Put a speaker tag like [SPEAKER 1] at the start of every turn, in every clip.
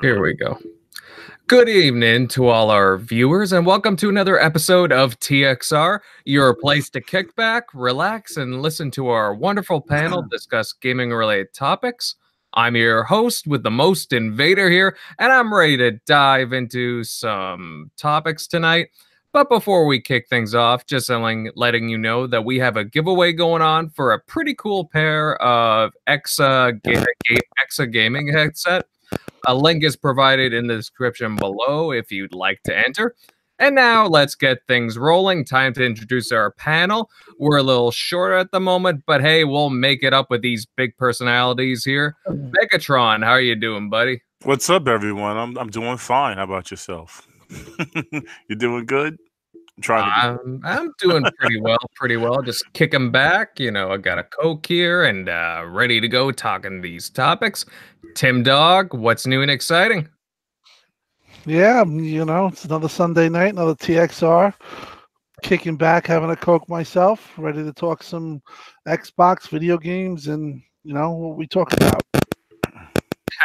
[SPEAKER 1] Here we go. Good evening to all our viewers, and welcome to another episode of TXR, your place to kick back, relax, and listen to our wonderful panel discuss gaming related topics. I'm your host with the most invader here, and I'm ready to dive into some topics tonight. But before we kick things off, just letting, letting you know that we have a giveaway going on for a pretty cool pair of Exa, ga- ga- Exa gaming headset. A link is provided in the description below if you'd like to enter. And now let's get things rolling. Time to introduce our panel. We're a little short at the moment, but hey, we'll make it up with these big personalities here. Mm. Megatron, how are you doing, buddy?
[SPEAKER 2] What's up, everyone? I'm I'm doing fine. How about yourself? you doing good? I'm trying to.
[SPEAKER 1] I'm, I'm doing pretty well, pretty well. Just kicking back. You know, I got a Coke here and uh, ready to go talking these topics. Tim Dog, what's new and exciting?
[SPEAKER 3] Yeah, you know, it's another Sunday night, another TXR. Kicking back, having a Coke myself, ready to talk some Xbox video games and, you know, what we talk about.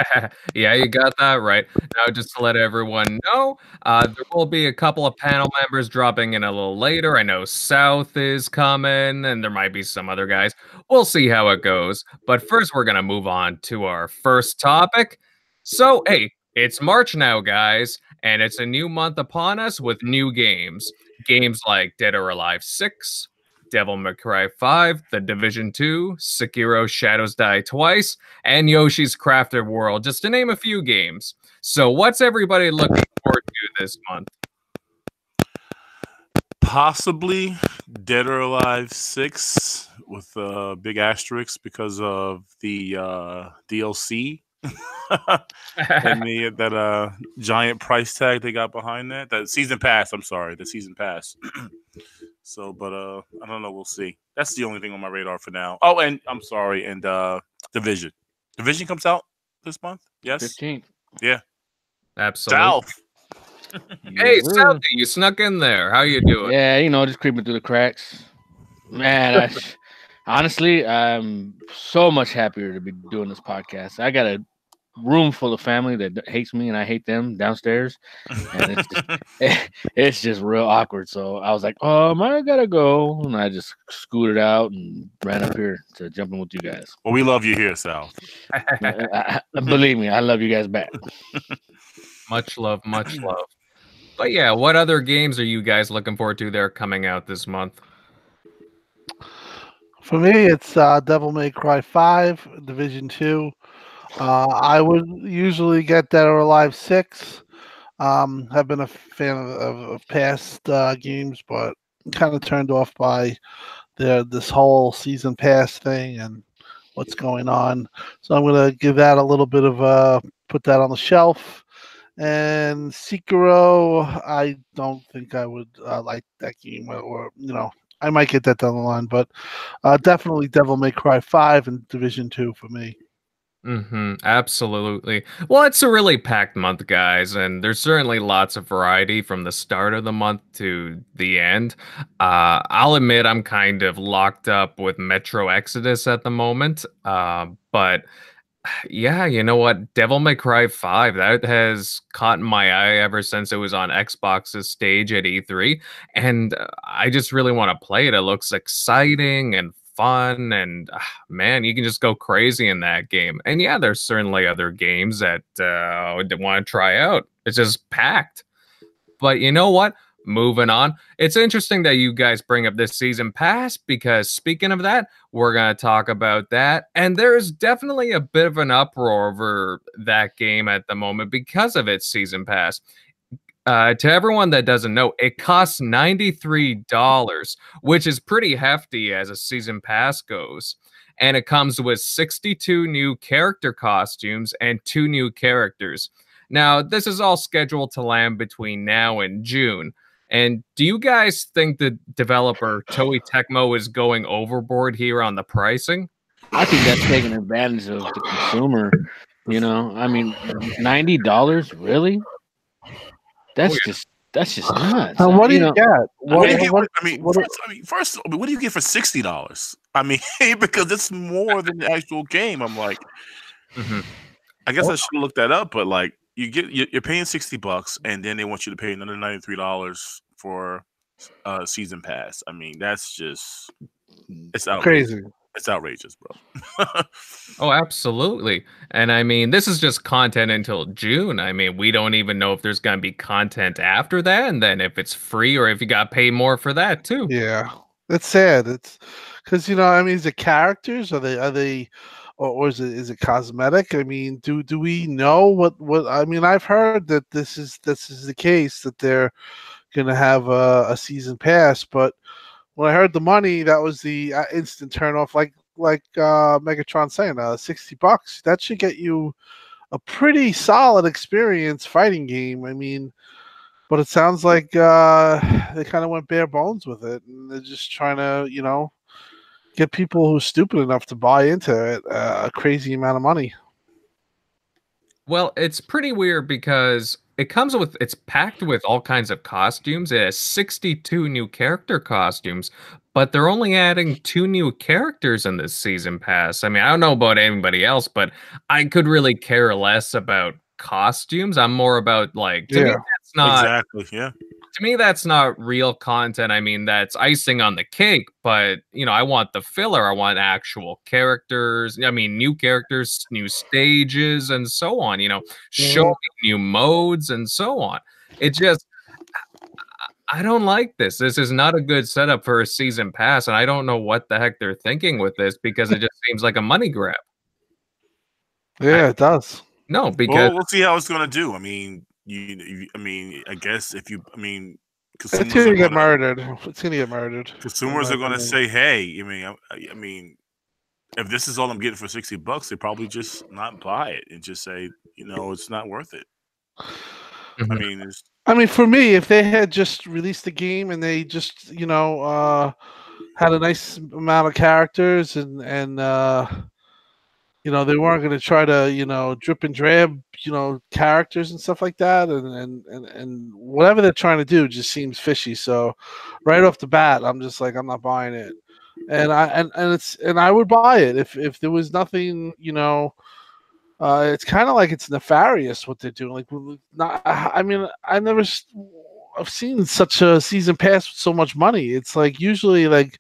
[SPEAKER 1] yeah, you got that right. Now, just to let everyone know, uh, there will be a couple of panel members dropping in a little later. I know South is coming, and there might be some other guys. We'll see how it goes. But first, we're going to move on to our first topic. So, hey, it's March now, guys, and it's a new month upon us with new games. Games like Dead or Alive 6, Devil May Cry 5, The Division 2, Sekiro Shadows Die Twice, and Yoshi's Crafted World, just to name a few games. So, what's everybody looking forward to this month?
[SPEAKER 2] Possibly Dead or Alive Six with a big asterisk because of the uh, DLC and the that uh giant price tag they got behind that. That season pass. I'm sorry, the season pass. so, but uh, I don't know. We'll see. That's the only thing on my radar for now. Oh, and I'm sorry, and uh, Division. Division comes out this month. Yes.
[SPEAKER 4] 15th. Yeah.
[SPEAKER 1] Absolutely.
[SPEAKER 2] South.
[SPEAKER 1] Hey,
[SPEAKER 4] Yeah.
[SPEAKER 1] Southie, you snuck in there. How you doing?
[SPEAKER 4] Yeah, you know, just creeping through the cracks. Man, I, honestly, I'm so much happier to be doing this podcast. I got a room full of family that hates me and I hate them downstairs. And it's just, it's just real awkward. So I was like, um, I gotta go. And I just scooted out and ran up here to jump in with you guys.
[SPEAKER 2] well, we love you here, South.
[SPEAKER 4] I- I- I- believe me, I love you guys back.
[SPEAKER 1] much love, much love. But yeah, what other games are you guys looking forward to? They're coming out this month.
[SPEAKER 3] For me, it's uh, Devil May Cry 5, Division 2. Uh, I would usually get Dead or Alive 6. Um, have been a fan of, of, of past uh, games, but kind of turned off by the this whole season pass thing and what's going on. So I'm gonna give that a little bit of a put that on the shelf. And Sekiro, I don't think I would uh, like that game, or, or you know, I might get that down the line, but uh, definitely Devil May Cry 5 and Division 2 for me.
[SPEAKER 1] Mm-hmm. Absolutely. Well, it's a really packed month, guys, and there's certainly lots of variety from the start of the month to the end. Uh, I'll admit I'm kind of locked up with Metro Exodus at the moment, uh, but yeah, you know what? Devil May Cry 5, that has caught my eye ever since it was on Xbox's stage at E3. And uh, I just really want to play it. It looks exciting and fun. And ah, man, you can just go crazy in that game. And yeah, there's certainly other games that uh, I want to try out. It's just packed. But you know what? Moving on. It's interesting that you guys bring up this season pass because speaking of that, we're going to talk about that. And there's definitely a bit of an uproar over that game at the moment because of its season pass. Uh, to everyone that doesn't know, it costs $93, which is pretty hefty as a season pass goes. And it comes with 62 new character costumes and two new characters. Now, this is all scheduled to land between now and June. And do you guys think the developer Koei Tecmo is going overboard here on the pricing?
[SPEAKER 4] I think that's taking advantage of the consumer. You know, I mean, ninety dollars, really? That's
[SPEAKER 1] Oh, yeah.
[SPEAKER 4] just that's just nuts.
[SPEAKER 3] And what do you,
[SPEAKER 4] know,
[SPEAKER 3] get?
[SPEAKER 2] What
[SPEAKER 3] What,
[SPEAKER 2] do you
[SPEAKER 3] what-
[SPEAKER 2] I mean,
[SPEAKER 3] what-
[SPEAKER 2] first, I mean, first, I mean, what do you get for sixty dollars? I mean, because it's more than the actual game. I'm like,
[SPEAKER 1] Mhm.
[SPEAKER 2] I guess I should have looked that up, but like you get you're you're paying sixty bucks, and then they want you to pay another ninety three dollars for uh season pass. I mean, that's just it's outrageous.
[SPEAKER 3] Crazy.
[SPEAKER 2] It's outrageous, bro.
[SPEAKER 1] Oh, absolutely. And I mean, this is just content until June. I mean, we don't even know if there's going to be content after that. And then if it's free or if you got to pay more for that too.
[SPEAKER 3] Yeah, that's sad. It's because you know, I mean, is it characters? Are they are they, or, or is it is it cosmetic? I mean, do do we know what what? I mean, I've heard that this is this is the case that they're gonna have a, a season pass, but when I heard the money, that was the uh, instant turn off. Like like uh, Megatron saying, uh, sixty bucks that should get you a pretty solid experience fighting game. I mean. But it sounds like uh, they kind of went bare bones with it, and they're just trying to, you know, get people who are stupid enough to buy into it uh, a crazy amount of money.
[SPEAKER 1] Well, it's pretty weird because it comes with it's packed with all kinds of costumes. It has 62 new character costumes, but they're only adding two new characters in this season pass. I mean, I don't know about anybody else, but I could really care less about costumes. I'm more about like
[SPEAKER 3] Yeah.
[SPEAKER 1] That's not
[SPEAKER 2] exactly. Yeah.
[SPEAKER 1] to me that's not real content i mean that's icing on the cake but you know i want the filler i want actual characters i mean new characters new stages and so on you know show
[SPEAKER 3] Mhm.
[SPEAKER 1] new modes and so on it just I- i don't like this this is not a good setup for a season pass and i don't know what the heck they're thinking with this because it just seems like a money grab
[SPEAKER 3] Yeah, it does.
[SPEAKER 1] no because
[SPEAKER 2] Well, we'll see how it's gonna do. I mean, you, you I mean, I guess if you, I mean,
[SPEAKER 3] It's
[SPEAKER 2] consumers
[SPEAKER 3] gonna get
[SPEAKER 2] gonna,
[SPEAKER 3] murdered. It's gonna get murdered.
[SPEAKER 2] consumers are gonna
[SPEAKER 3] opinion.
[SPEAKER 2] say, "Hey, I mean, I, I mean, if this is all I'm getting for sixty bucks, they probably just not buy it and just say, you know, it's not worth it." I
[SPEAKER 1] Mhm.
[SPEAKER 2] mean, it's
[SPEAKER 3] I mean, for me, if they had just released the game and they just, you know, uh, had a nice amount of characters and and uh, you know they weren't going to try to, you know, drip and drab, you know, characters and stuff like that, and and and and whatever they're trying to do just seems fishy. So, right off the bat, I'm just like, I'm not buying it, and I and and it's and I would buy it if if there was nothing, you know. Uh, it's kind of like it's nefarious what they're doing. Like, not. I mean, I never. I've seen such a season pass with so much money. It's like usually like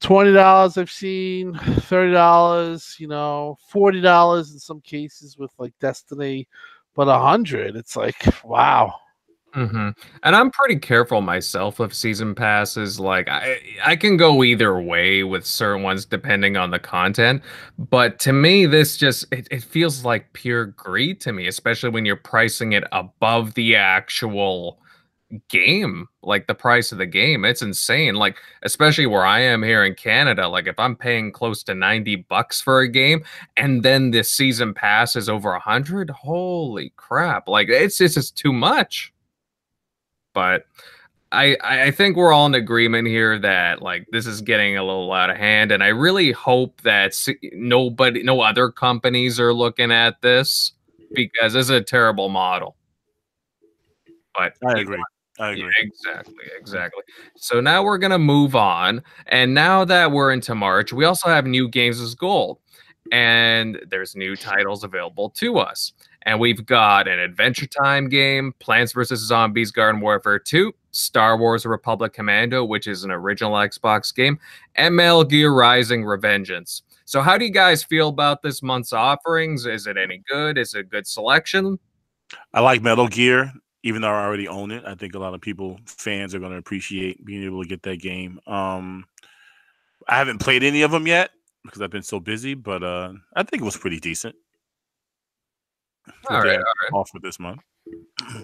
[SPEAKER 3] twenty dollars. I've seen thirty dollars. You know, forty dollars in some cases with like Destiny, but a hundred. It's like wow.
[SPEAKER 1] hmm And I'm pretty careful myself with season passes. Like I, I can go either way with certain ones depending on the content. But to me, this just it, it feels like pure greed to me, especially when you're pricing it above the actual game, like the price of the game. It's insane. Like especially where I am here in Canada. Like if I'm paying close to 90 bucks for a game and then the season pass is over a hundred, holy crap. Like it's it's just too much but I I think we're all in agreement here that like this is getting a little out of hand, and I really hope that nobody, no other companies are looking at this because this is a terrible model. But
[SPEAKER 2] I agree. I
[SPEAKER 1] yeah, exactly, exactly. So now we're gonna move on, and now that we're into March, we also have new games as gold, and there's new titles available to us. And we've got an Adventure Time game, Plants vs. Zombies Garden Warfare 2, Star Wars Republic Commando, which is an original Xbox game, and Metal Gear Rising Revengeance. So, how do you guys feel about this month's offerings? Is it any good? Is it a good selection?
[SPEAKER 2] I like Metal Gear, even though I already own it. I think a lot of people, fans, are going to appreciate being able to get that game. Um, I haven't played any of them yet because I've been so busy, but uh, I think it was pretty decent.
[SPEAKER 1] All
[SPEAKER 2] What they
[SPEAKER 1] right,
[SPEAKER 2] had
[SPEAKER 1] all right.
[SPEAKER 2] offered this month.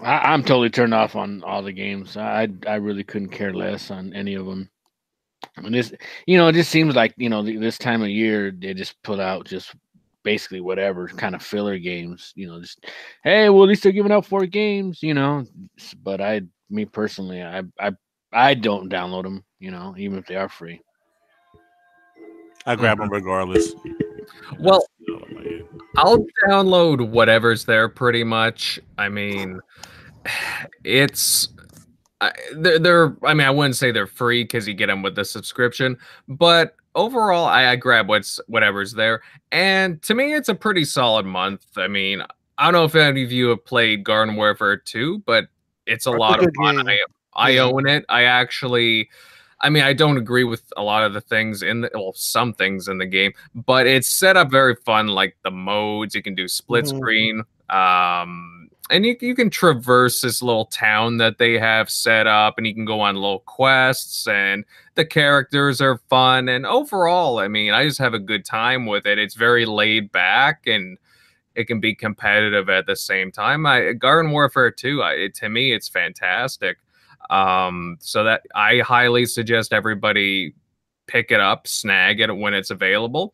[SPEAKER 4] I, I'm totally turned off on all the games. I I really couldn't care less on any of them. I mean, this you know, it just seems like you know this time of year they just put out just basically whatever kind of filler games. You know, just hey, well at least they're giving out four games. You know, but I, me personally, I I I don't download them. You know, even if they are free.
[SPEAKER 2] I grab mm-hmm. them regardless.
[SPEAKER 1] Well,
[SPEAKER 2] I'm like, yeah.
[SPEAKER 1] I'll download whatever's there pretty much. I mean, it's I- they're, they're I mean, I wouldn't say they're free because you get them with the subscription, but overall, I, I grab what's whatever's there, and to me, it's a pretty solid month. I mean, I don't know if any of you have played Garden Warfare 2, but it's a
[SPEAKER 3] That's a
[SPEAKER 1] lot of fun. I, I own it. I actually, I mean, I don't agree with a lot of the things in the, well, some things in the game, but it's set up very fun. Like the modes, you can do split
[SPEAKER 3] Mhm.
[SPEAKER 1] screen, um, and you you can traverse this little town that they have set up, and you can go on little quests, and the characters are fun. And overall, I mean, I just have a good time with it. It's very laid back and it can be competitive at the same time. I Garden Warfare 2, I, it, to me, it's fantastic. Um, so that I highly suggest everybody pick it up, snag it when it's available.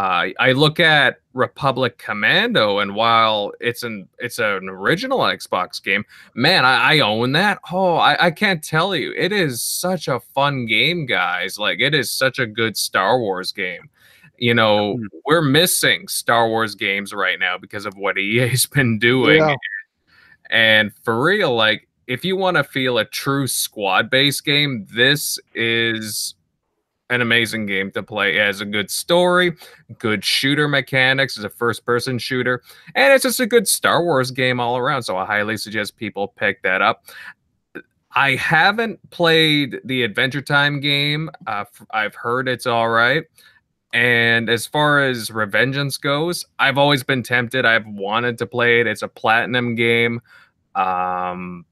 [SPEAKER 1] Uh, I look at Republic Commando, and while it's an it's an original Xbox game, man, I, I own that. Oh, I, I can't tell you, it is such a fun game, guys. Like it is such a good Star Wars game. You know,
[SPEAKER 2] Mm.
[SPEAKER 1] we're missing Star Wars games right now because of what EA's been doing.
[SPEAKER 3] Yeah.
[SPEAKER 1] And for real, like if you want to feel a true squad based game, this is an amazing game to play. It has a good story, good shooter mechanics, it's a first person shooter, and it's just a good Star Wars game all around. So I highly suggest people pick that up. I haven't played the Adventure Time game. Uh, I've heard it's all right. And as far as Revengeance goes, I've always been tempted. I've wanted to play it. It's a platinum game. Um,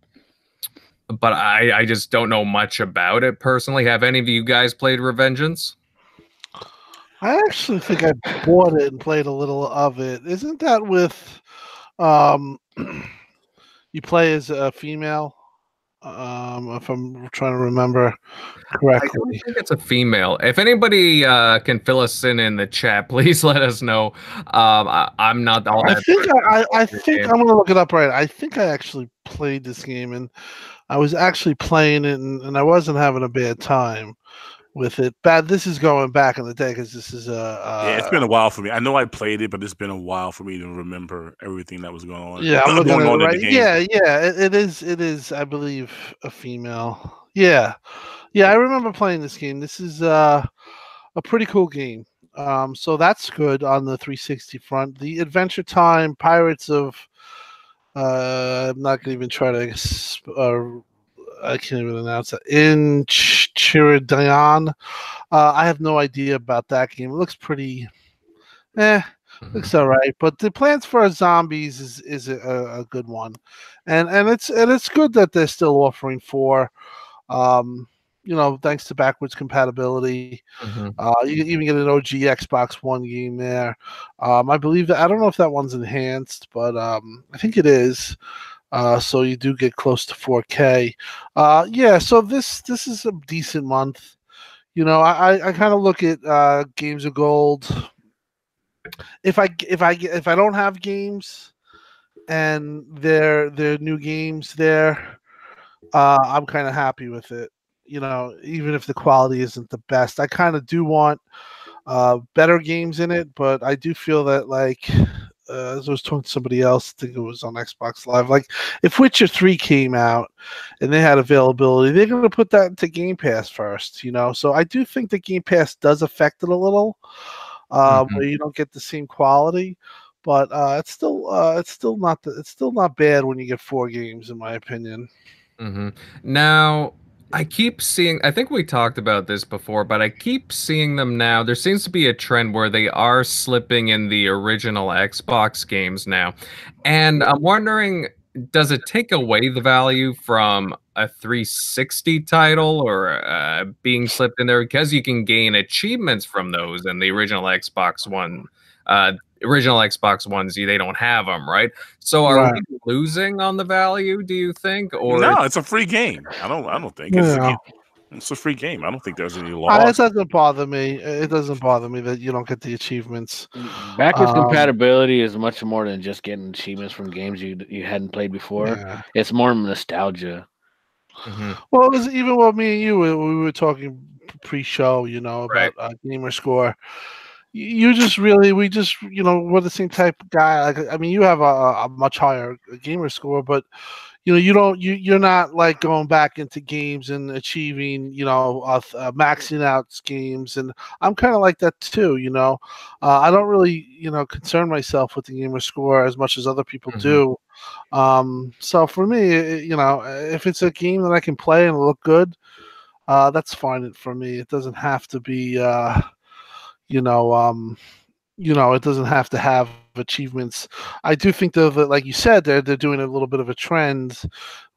[SPEAKER 1] but I, I just don't know much about it personally. Have any of you guys played Revengeance?
[SPEAKER 3] I actually think I bought it and played a little of it. Isn't that with um you play as a female? Um if I'm trying to remember correctly.
[SPEAKER 1] I don't think it's a female. If anybody uh, can fill us in in the chat, please let us know. Um, I, I'm not all
[SPEAKER 3] I think I, I, I think
[SPEAKER 1] game.
[SPEAKER 3] I'm gonna look it up right. I think I actually played this game and I was actually playing it and, and I wasn't having a bad time with it. Bad. This is going back in the day because this is a. Uh,
[SPEAKER 2] yeah, it's been a while for me. I know I played it, but it's been a while for me to remember everything that was going on.
[SPEAKER 3] Yeah, I'm looking at it right. Yeah, yeah, it, it is. It is. I believe a female. Yeah, yeah. I remember playing this game. This is uh, a pretty cool game. Um, so that's good on the 360 front. The Adventure Time Pirates of. Uh, I'm not gonna even try to. Uh, I can't even announce that. In Ch- Chiridion. Uh, I have no idea about that game. It looks pretty. Eh,
[SPEAKER 1] Mhm.
[SPEAKER 3] looks all right, but the plans for Zombies is is a, a good one, and and it's and it's good that they're still offering four. Um, you know, thanks to backwards compatibility,
[SPEAKER 1] Mhm.
[SPEAKER 3] uh, you can even get an OG Xbox One game there. Um, I believe that I don't know if that one's enhanced, but um, I think it is. Uh, so you do get close to 4K. Uh, yeah, so this this is a decent month. You know, I I, kind of look at uh, Games of Gold. If I if I if I don't have games, and they're they're new games there, uh, I'm kind of happy with it. You know, even if the quality isn't the best, I kind of do want uh, better games in it. But I do feel that like uh, as I was talking to somebody else, I think it was on Xbox Live. Like if Witcher Three came out and they had availability, they're going to put that into Game Pass first. You know, so I do think that Game Pass does affect it a little, uh,
[SPEAKER 1] Mhm.
[SPEAKER 3] where you don't get the same quality. But uh, it's still uh, it's still not the, it's still not bad when you get four games, in my opinion.
[SPEAKER 1] Mm-hmm. Now, I keep seeing, I think we talked about this before, but I keep seeing them now. There seems to be a trend where they are slipping in the original Xbox games now. And I'm wondering, does it take away the value from a 360 title or uh, being slipped in there? Because you can gain achievements from those in the original Xbox One. Uh, original Xbox ones, they don't have them, right? So are
[SPEAKER 3] Right.
[SPEAKER 1] we losing on the value? Do you think, or
[SPEAKER 2] no, it's a free game. I don't. I don't think it's, a,
[SPEAKER 3] Yeah.
[SPEAKER 2] game- it's a free game. I don't think there's any
[SPEAKER 3] Uh, it doesn't bother me. It doesn't bother me that you don't get the achievements.
[SPEAKER 4] Backwards
[SPEAKER 3] Um,
[SPEAKER 4] compatibility is much more than just getting achievements from games you you hadn't played before.
[SPEAKER 3] Yeah.
[SPEAKER 4] It's more nostalgia.
[SPEAKER 1] Mhm.
[SPEAKER 3] Well, it was even with me and you, we, we were talking pre-show, you know, about
[SPEAKER 1] Right.
[SPEAKER 3] uh, gamer score. You just really, we just, you know, we're the same type of guy. Like, I mean, you have a, a much higher gamer score, but you know you don't you you're not like going back into games and achieving you know uh, uh, maxing out games and i'm kind of like that too you know uh, i don't really you know concern myself with the gamer score as much as other people
[SPEAKER 1] Mhm.
[SPEAKER 3] do um so for me it- you know if it's a game that i can play and look good uh that's fine for me it doesn't have to be uh you know um you know it doesn't have to have achievements. I do think though that like you said they're they're doing a little bit of a trend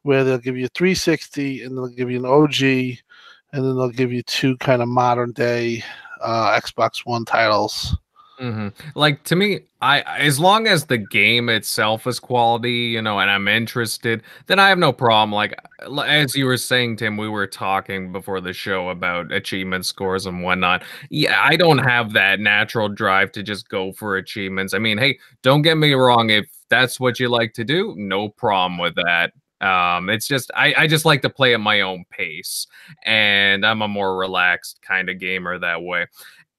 [SPEAKER 3] where they'll give you 360 and they'll give you an og and then they'll give you two kind of modern day uh xbox one titles
[SPEAKER 1] hmm Like to me, I as long as the game itself is quality, you know, and I'm interested, then I have no problem. Like as you were saying, Tim, we were talking before the show about achievement scores and whatnot. Yeah, I don't have that natural drive to just go for achievements. I mean, hey, don't get me wrong. If that's what you like to do, no problem with that. Um, it's just I, I just like to play at my own pace, and I'm a more relaxed kind of gamer that way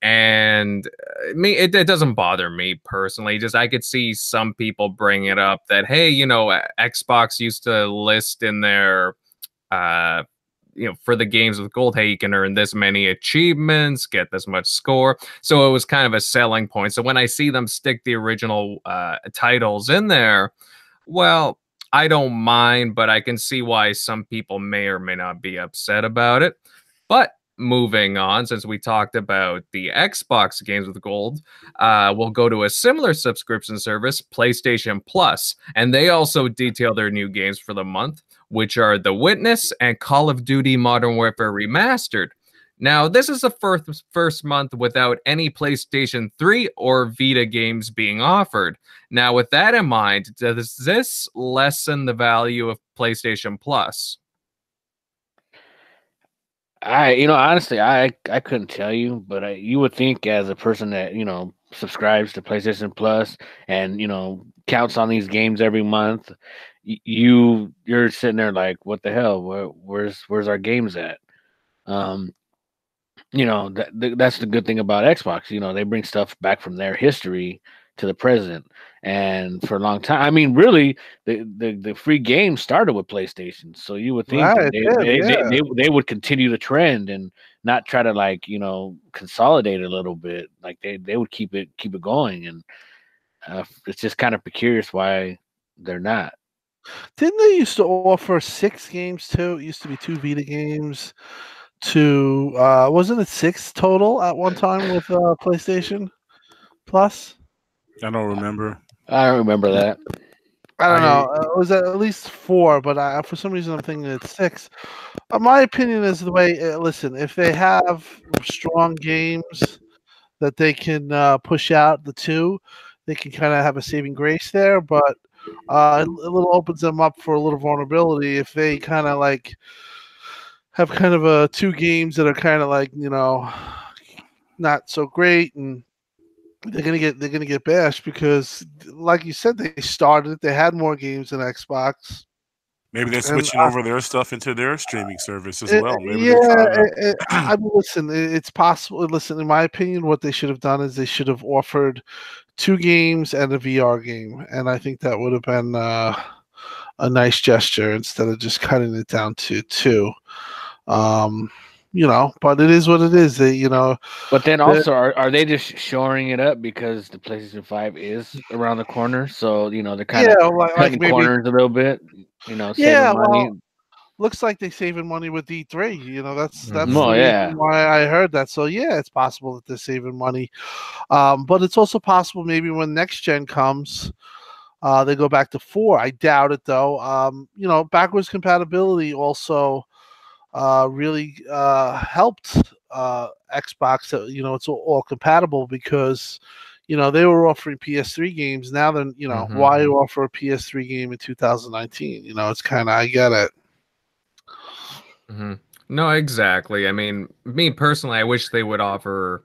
[SPEAKER 1] and uh, me it, it doesn't bother me personally just i could see some people bring it up that hey you know uh, xbox used to list in their uh you know for the games with gold hey you can earn this many achievements get this much score. So it was kind of a selling point. So when i see them stick the original uh titles in there well i don't mind but i can see why some people may or may not be upset about it. But moving on, since we talked about the Xbox games with gold, uh, we'll go to a similar subscription service, PlayStation Plus, and they also detail their new games for the month, which are The Witness and Call of Duty Modern Warfare Remastered. Now, this is the first first month without any PlayStation 3 or Vita games being offered. Now, with that in mind, does this lessen the value of PlayStation Plus?
[SPEAKER 4] I, you know, honestly, I I couldn't tell you, but I, you would think as a person that you know subscribes to PlayStation Plus and you know counts on these games every month, you you're sitting there like, what the hell? Where, where's where's our games at? Um, you know that that's the good thing about Xbox. You know, they bring stuff back from their history to the president. and for a long time, I mean, really, the the, the free game started with PlayStation, so you would think that
[SPEAKER 3] Right,
[SPEAKER 4] they,
[SPEAKER 3] yeah,
[SPEAKER 4] they,
[SPEAKER 3] yeah.
[SPEAKER 4] they, they they would continue the trend and not try to like you know consolidate a little bit. Like they they would keep it keep it going, and uh, it's just kind of precarious why they're not.
[SPEAKER 3] Didn't they used to offer six games too? It used to be two Vita games. To uh, wasn't it six total at one time with uh, PlayStation Plus?
[SPEAKER 2] I don't remember.
[SPEAKER 4] I don't remember that.
[SPEAKER 3] I don't know. Uh, it was at least four, but I, for some reason I'm thinking it's six. Uh, my opinion is the way. Uh, listen, if they have strong games that they can uh, push out the two, they can kind of have a saving grace there. But uh, it, it little opens them up for a little vulnerability if they kind of like have kind of a two games that are kind of like you know not so great and they're gonna get they're gonna get bashed because like you said they started they had more games than xbox.
[SPEAKER 2] Maybe they're
[SPEAKER 3] And,
[SPEAKER 2] switching
[SPEAKER 3] uh,
[SPEAKER 2] over their stuff into their streaming service as
[SPEAKER 3] It-
[SPEAKER 2] well. Maybe
[SPEAKER 3] yeah it- it- i mean listen it- it's possible listen in my opinion what they should have done is they should have offered two games and a vr game and i think that would have been uh, a nice gesture instead of just cutting it down to two. Um you know but it is what it is they you know
[SPEAKER 4] But then
[SPEAKER 3] The-
[SPEAKER 4] also, are, are they just shoring it up because the PlayStation Five is around the corner? So you know they're kind
[SPEAKER 3] yeah
[SPEAKER 4] of
[SPEAKER 3] like, like
[SPEAKER 4] cutting
[SPEAKER 3] maybe
[SPEAKER 4] corners a little bit. You know, saving
[SPEAKER 3] Yeah,
[SPEAKER 4] money.
[SPEAKER 3] well, looks like they're saving money with E3. You know, that's that's
[SPEAKER 1] Mhm.
[SPEAKER 4] Oh, yeah.
[SPEAKER 3] why I heard that. So yeah, it's possible that they're saving money, um, but it's also possible maybe when next gen comes, uh, they go back to four. I doubt it though. Um, you know, backwards compatibility also uh, really uh, helped uh, Xbox. You know, it's all, all compatible because. You know they were offering PS3 games. Now then, you know
[SPEAKER 1] Mhm.
[SPEAKER 3] why offer a PS3 game in 2019? You know it's kind of I get it.
[SPEAKER 1] Mm-hmm. No, exactly. I mean, me personally, I wish they would offer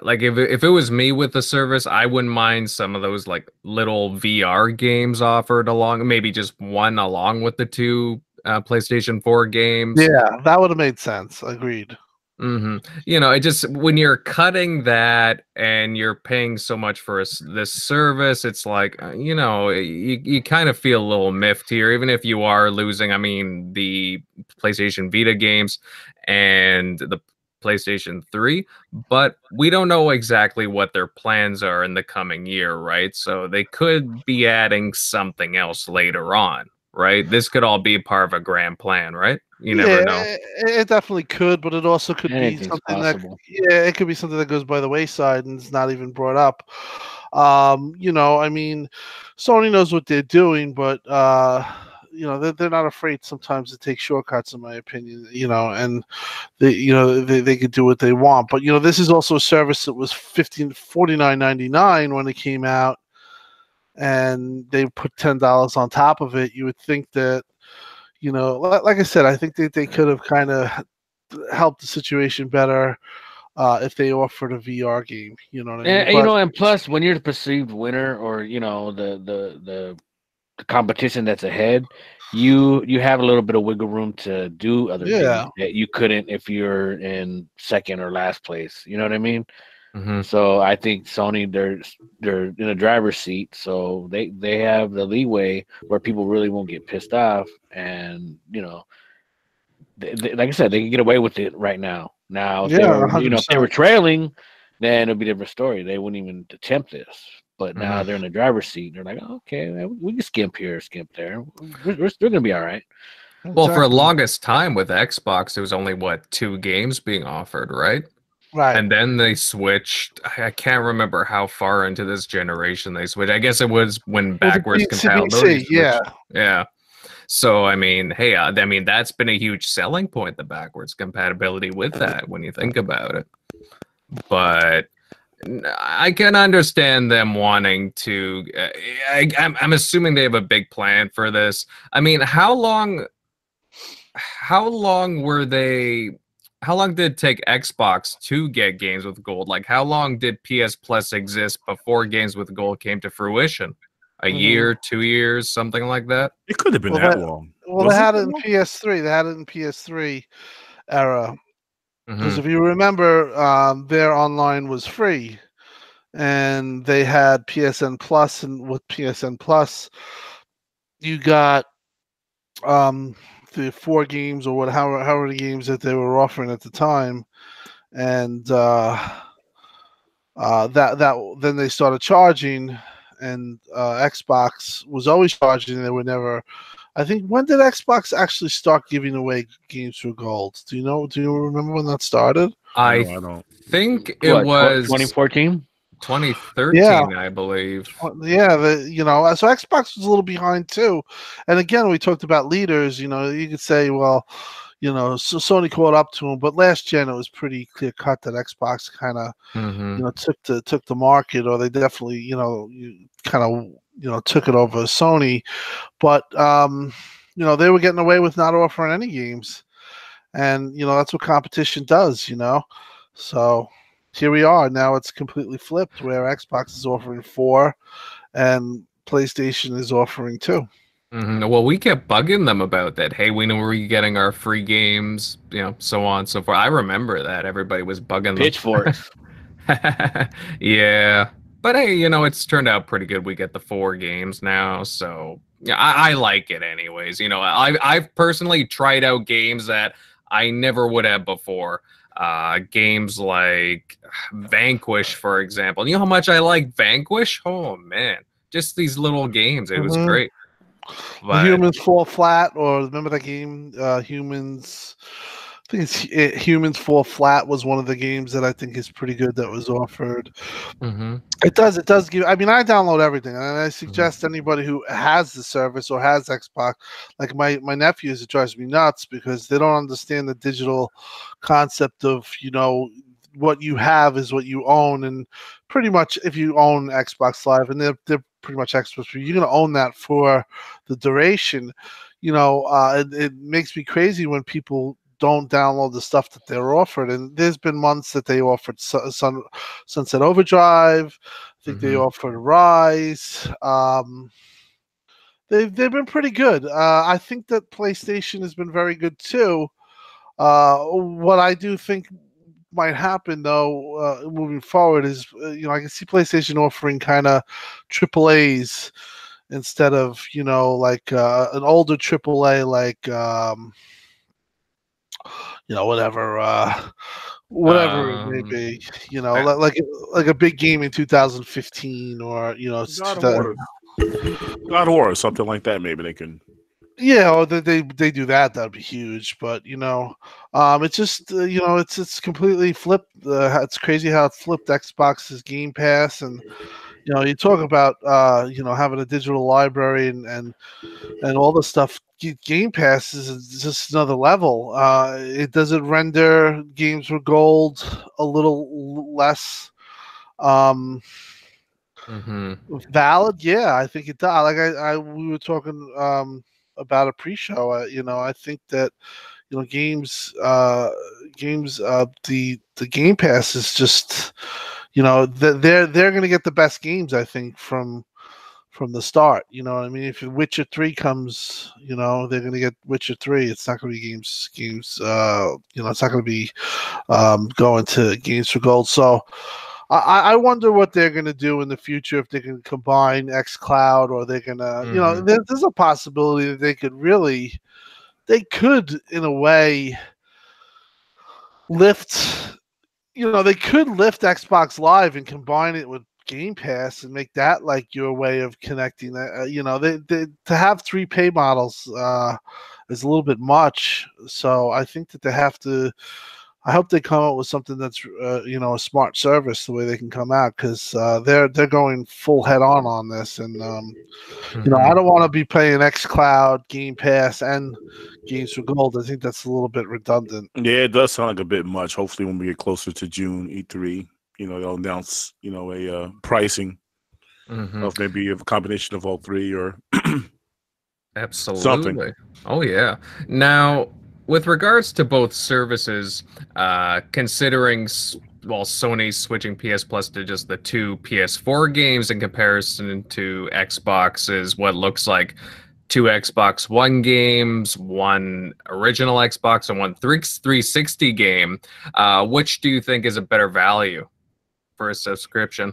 [SPEAKER 1] like if if it was me with the service, I wouldn't mind some of those like little VR games offered along, maybe just one along with the two uh, PlayStation 4 games.
[SPEAKER 3] Yeah, that would have made sense. Agreed.
[SPEAKER 1] hmm You know, it just when you're cutting that and you're paying so much for a this service, it's like, uh, you know, you you kind of feel a little miffed here, even if you are losing. I mean, the PlayStation Vita games and the PlayStation 3, but we don't know exactly what their plans are in the coming year, right? So they could be adding something else later on, right? This could all be part of a grand plan, right? You never know.
[SPEAKER 3] It, it definitely could, but it also could be something
[SPEAKER 4] possible.
[SPEAKER 3] that yeah, it could be something that goes by the wayside and is not even brought up. Um, you know, I mean, Sony knows what they're doing, but uh, you know, they're, they're not afraid sometimes to take shortcuts, in my opinion. You know, and they, you know, they, they could do what they want. But you know, this is also a service that was fifteen forty nine ninety nine when it came out, and they put ten dollars on top of it. You would think that you know, like I said, I think that they could have kind of helped the situation better uh, if they offered a VR game. You know what I mean?
[SPEAKER 4] And, and, you know, and plus, when you're the perceived winner, or you know, the the the, the competition that's ahead, you you have a little bit of wiggle room to do other
[SPEAKER 3] Yeah.
[SPEAKER 4] things that you couldn't if you're in second or last place. You know what I mean?
[SPEAKER 1] Mhm.
[SPEAKER 4] So I think Sony they're they're in a driver's seat, so they they have the leeway where people really won't get pissed off, and you know, they, they- like I said, they can get away with it right now. Now, if they
[SPEAKER 3] Yeah,
[SPEAKER 4] were, you know, if they were trailing, then it'd be a different story. They wouldn't even attempt this. But now
[SPEAKER 1] Mhm.
[SPEAKER 4] they're in the driver's seat. They're like, okay, we- we can skimp here, skimp there. We're, we're still gonna be all right.
[SPEAKER 1] Well, for the longest time with Xbox, it was only what two games being offered, right?
[SPEAKER 3] Right.
[SPEAKER 1] And then they switched. I can't remember how far into this generation they switched. I guess it was when backwards compatibility.
[SPEAKER 3] yeah.
[SPEAKER 1] Yeah. So I mean, hey, uh, I mean that's been a huge selling point, the backwards compatibility with that when you think about it. But I can understand them wanting to. Uh, I, I'm, I'm assuming they have a big plan for this. I mean, how long? How long were they? How long did it take Xbox to get games with gold? Like, how long did PS Plus exist before games with gold came to fruition? A
[SPEAKER 3] Mhm.
[SPEAKER 1] year, two years, something like that.
[SPEAKER 2] It could have been
[SPEAKER 3] Well,
[SPEAKER 2] that
[SPEAKER 3] that-
[SPEAKER 2] long.
[SPEAKER 3] Well,
[SPEAKER 2] Was
[SPEAKER 3] they
[SPEAKER 2] it
[SPEAKER 3] had it in
[SPEAKER 2] long?
[SPEAKER 3] PS3. They had it in PS3 era. Because
[SPEAKER 1] Mhm.
[SPEAKER 3] if you remember, um, their online was free, and they had PSN Plus, and with PSN Plus, you got um, the four games or what, however, however many games that they were offering at the time, and uh, uh, that that then they started charging, and uh, Xbox was always charging. They were never. I think when did Xbox actually start giving away games for gold? Do you know? Do you remember when that started?
[SPEAKER 1] I
[SPEAKER 2] No, I don't.
[SPEAKER 1] think it
[SPEAKER 4] What,
[SPEAKER 1] was
[SPEAKER 4] 2014.
[SPEAKER 1] 2013, I believe.
[SPEAKER 3] Yeah, the you know, so Xbox was a little behind too. And again, we talked about leaders. You know, you could say, well, you know, so Sony caught up to them, but last gen it was pretty clear cut that Xbox kind of
[SPEAKER 1] Mhm.
[SPEAKER 3] you know took the took the market, or they definitely you know kind of you know took it over Sony. But um, you know, they were getting away with not offering any games, and you know that's what competition does. You know, so here we are now. It's completely flipped where Xbox is offering four, and PlayStation is offering two.
[SPEAKER 1] Mhm. Well, we kept bugging them about that. Hey, we know we're getting our free games? You know, so on and so forth. I remember that everybody was bugging them.
[SPEAKER 4] Pitchforks.
[SPEAKER 1] yeah. But hey, you know, it's turned out pretty good. We get the four games now, so yeah, I, I like it anyways. You know, I I've personally tried out games that I never would have before. Uh games like Vanquish, for example. You know how much I like Vanquish? Oh man. Just these little games. It was
[SPEAKER 3] Mhm.
[SPEAKER 1] great. But-
[SPEAKER 3] humans fall flat, or remember that game? Uh, humans, I think it's it, Humans Fall Flat was one of the games that I think is pretty good that was offered.
[SPEAKER 1] Mhm.
[SPEAKER 3] It does. It does give. I mean, I download everything, and I suggest anybody who has the service or has Xbox, like my my nephews, it drives me nuts because they don't understand the digital concept of you know what you have is what you own, and pretty much if you own Xbox Live, and they're they're pretty much Xbox, you're going to own that for the duration. You know, uh, it, it makes me crazy when people don't download the stuff that they're offered. And there's been months that they offered Sun, Sun, Sunset Overdrive. I think they
[SPEAKER 1] Mhm.
[SPEAKER 3] offered Ryse. Um, they've they've been pretty good. Uh, I think that PlayStation has been very good too. Uh, what I do think might happen though, uh, moving forward, is uh, you know I can see PlayStation offering kind of triple A's instead of you know like uh, an older triple A like um, you know whatever uh, whatever it may
[SPEAKER 1] Um,
[SPEAKER 3] be you know
[SPEAKER 1] I-
[SPEAKER 3] like like a big game in 2015 or you know
[SPEAKER 2] God of
[SPEAKER 3] 2000
[SPEAKER 2] War. God of War or something like that. Maybe they can.
[SPEAKER 3] yeah or they, they they do that that'd be huge but you know um it's just uh, you know it's it's completely flipped uh, it's crazy how it flipped xbox's game pass and you know you talk about uh you know having a digital library and and and all the stuff game pass is just another level. Uh it doesn't render games for gold a little less um
[SPEAKER 1] hmm
[SPEAKER 3] valid? Yeah i think it does like i, I we were talking um about a pre-show. Uh, you know i think that you know games uh games uh the the game pass is just you know th- they're they're gonna get the best games i think from from the start you know what i mean if witcher 3 comes you know they're gonna get witcher 3 it's not gonna be games games uh you know it's not gonna be um going to games for gold so I, I wonder what they're going to do in the future if they can combine X Cloud or they're going to, you know,
[SPEAKER 1] Mhm.
[SPEAKER 3] there, there's a possibility that they could really, they could, in a way, lift, you know, they could lift Xbox Live and combine it with Game Pass and make that like your way of connecting. Uh, you know, they, they to have three pay models uh, is a little bit much. So I think that they have to. I hope they come up with something that's uh, you know a smart service the way they can come out because uh, they're they're going full head on on this and um, you know I don't want to be paying X Cloud, Game Pass, and Games for Gold. I think that's a little bit redundant.
[SPEAKER 2] Yeah, it does sound like a bit much. Hopefully, when we get closer to June E3, you know, they'll announce, you know, a uh, pricing
[SPEAKER 1] Mhm.
[SPEAKER 2] of maybe a combination of all three or
[SPEAKER 1] Absolutely. Oh yeah. Now, with regards to both services, uh, considering well, Sony's switching PS Plus to just the two PS4 games in comparison to Xbox's what looks like two Xbox One games, one original Xbox, and one 360 game. Uh, which do you think is a better value for a subscription?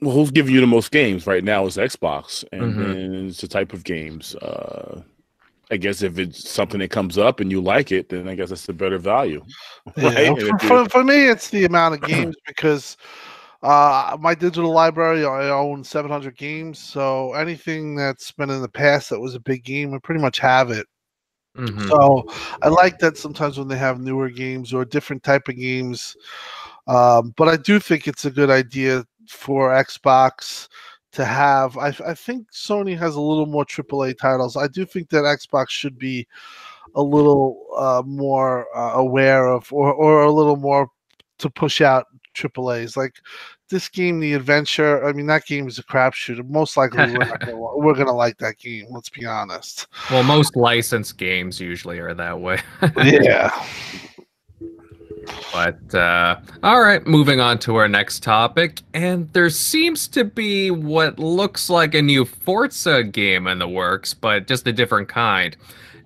[SPEAKER 2] well, who's giving you the most games right now is Xbox, and
[SPEAKER 1] Mhm.
[SPEAKER 2] then it's the type of games. Uh, I guess if it's something that comes up and you like it, then I guess that's the better value.
[SPEAKER 3] Yeah,
[SPEAKER 2] Right? And
[SPEAKER 3] For, for, for me, it's the amount of games because uh, my digital library, I own 700 games. So anything that's been in the past that was a big game, I pretty much have it.
[SPEAKER 1] Mhm.
[SPEAKER 3] So I like that sometimes when they have newer games or different type of games. Um, but I do think it's a good idea for Xbox to have. I, I think Sony has a little more AAA titles. I do think that Xbox should be a little uh, more uh, aware of, or, or a little more to push out AAA's. Like this game, The Adventure. I mean, that game is a crapshoot. Most likely, we're, gonna, we're gonna like that game. Let's be honest.
[SPEAKER 1] Well, most licensed games usually are that way.
[SPEAKER 3] Yeah.
[SPEAKER 1] But uh, all right, moving on to our next topic, and there seems to be what looks like a new Forza game in the works, but just a different kind.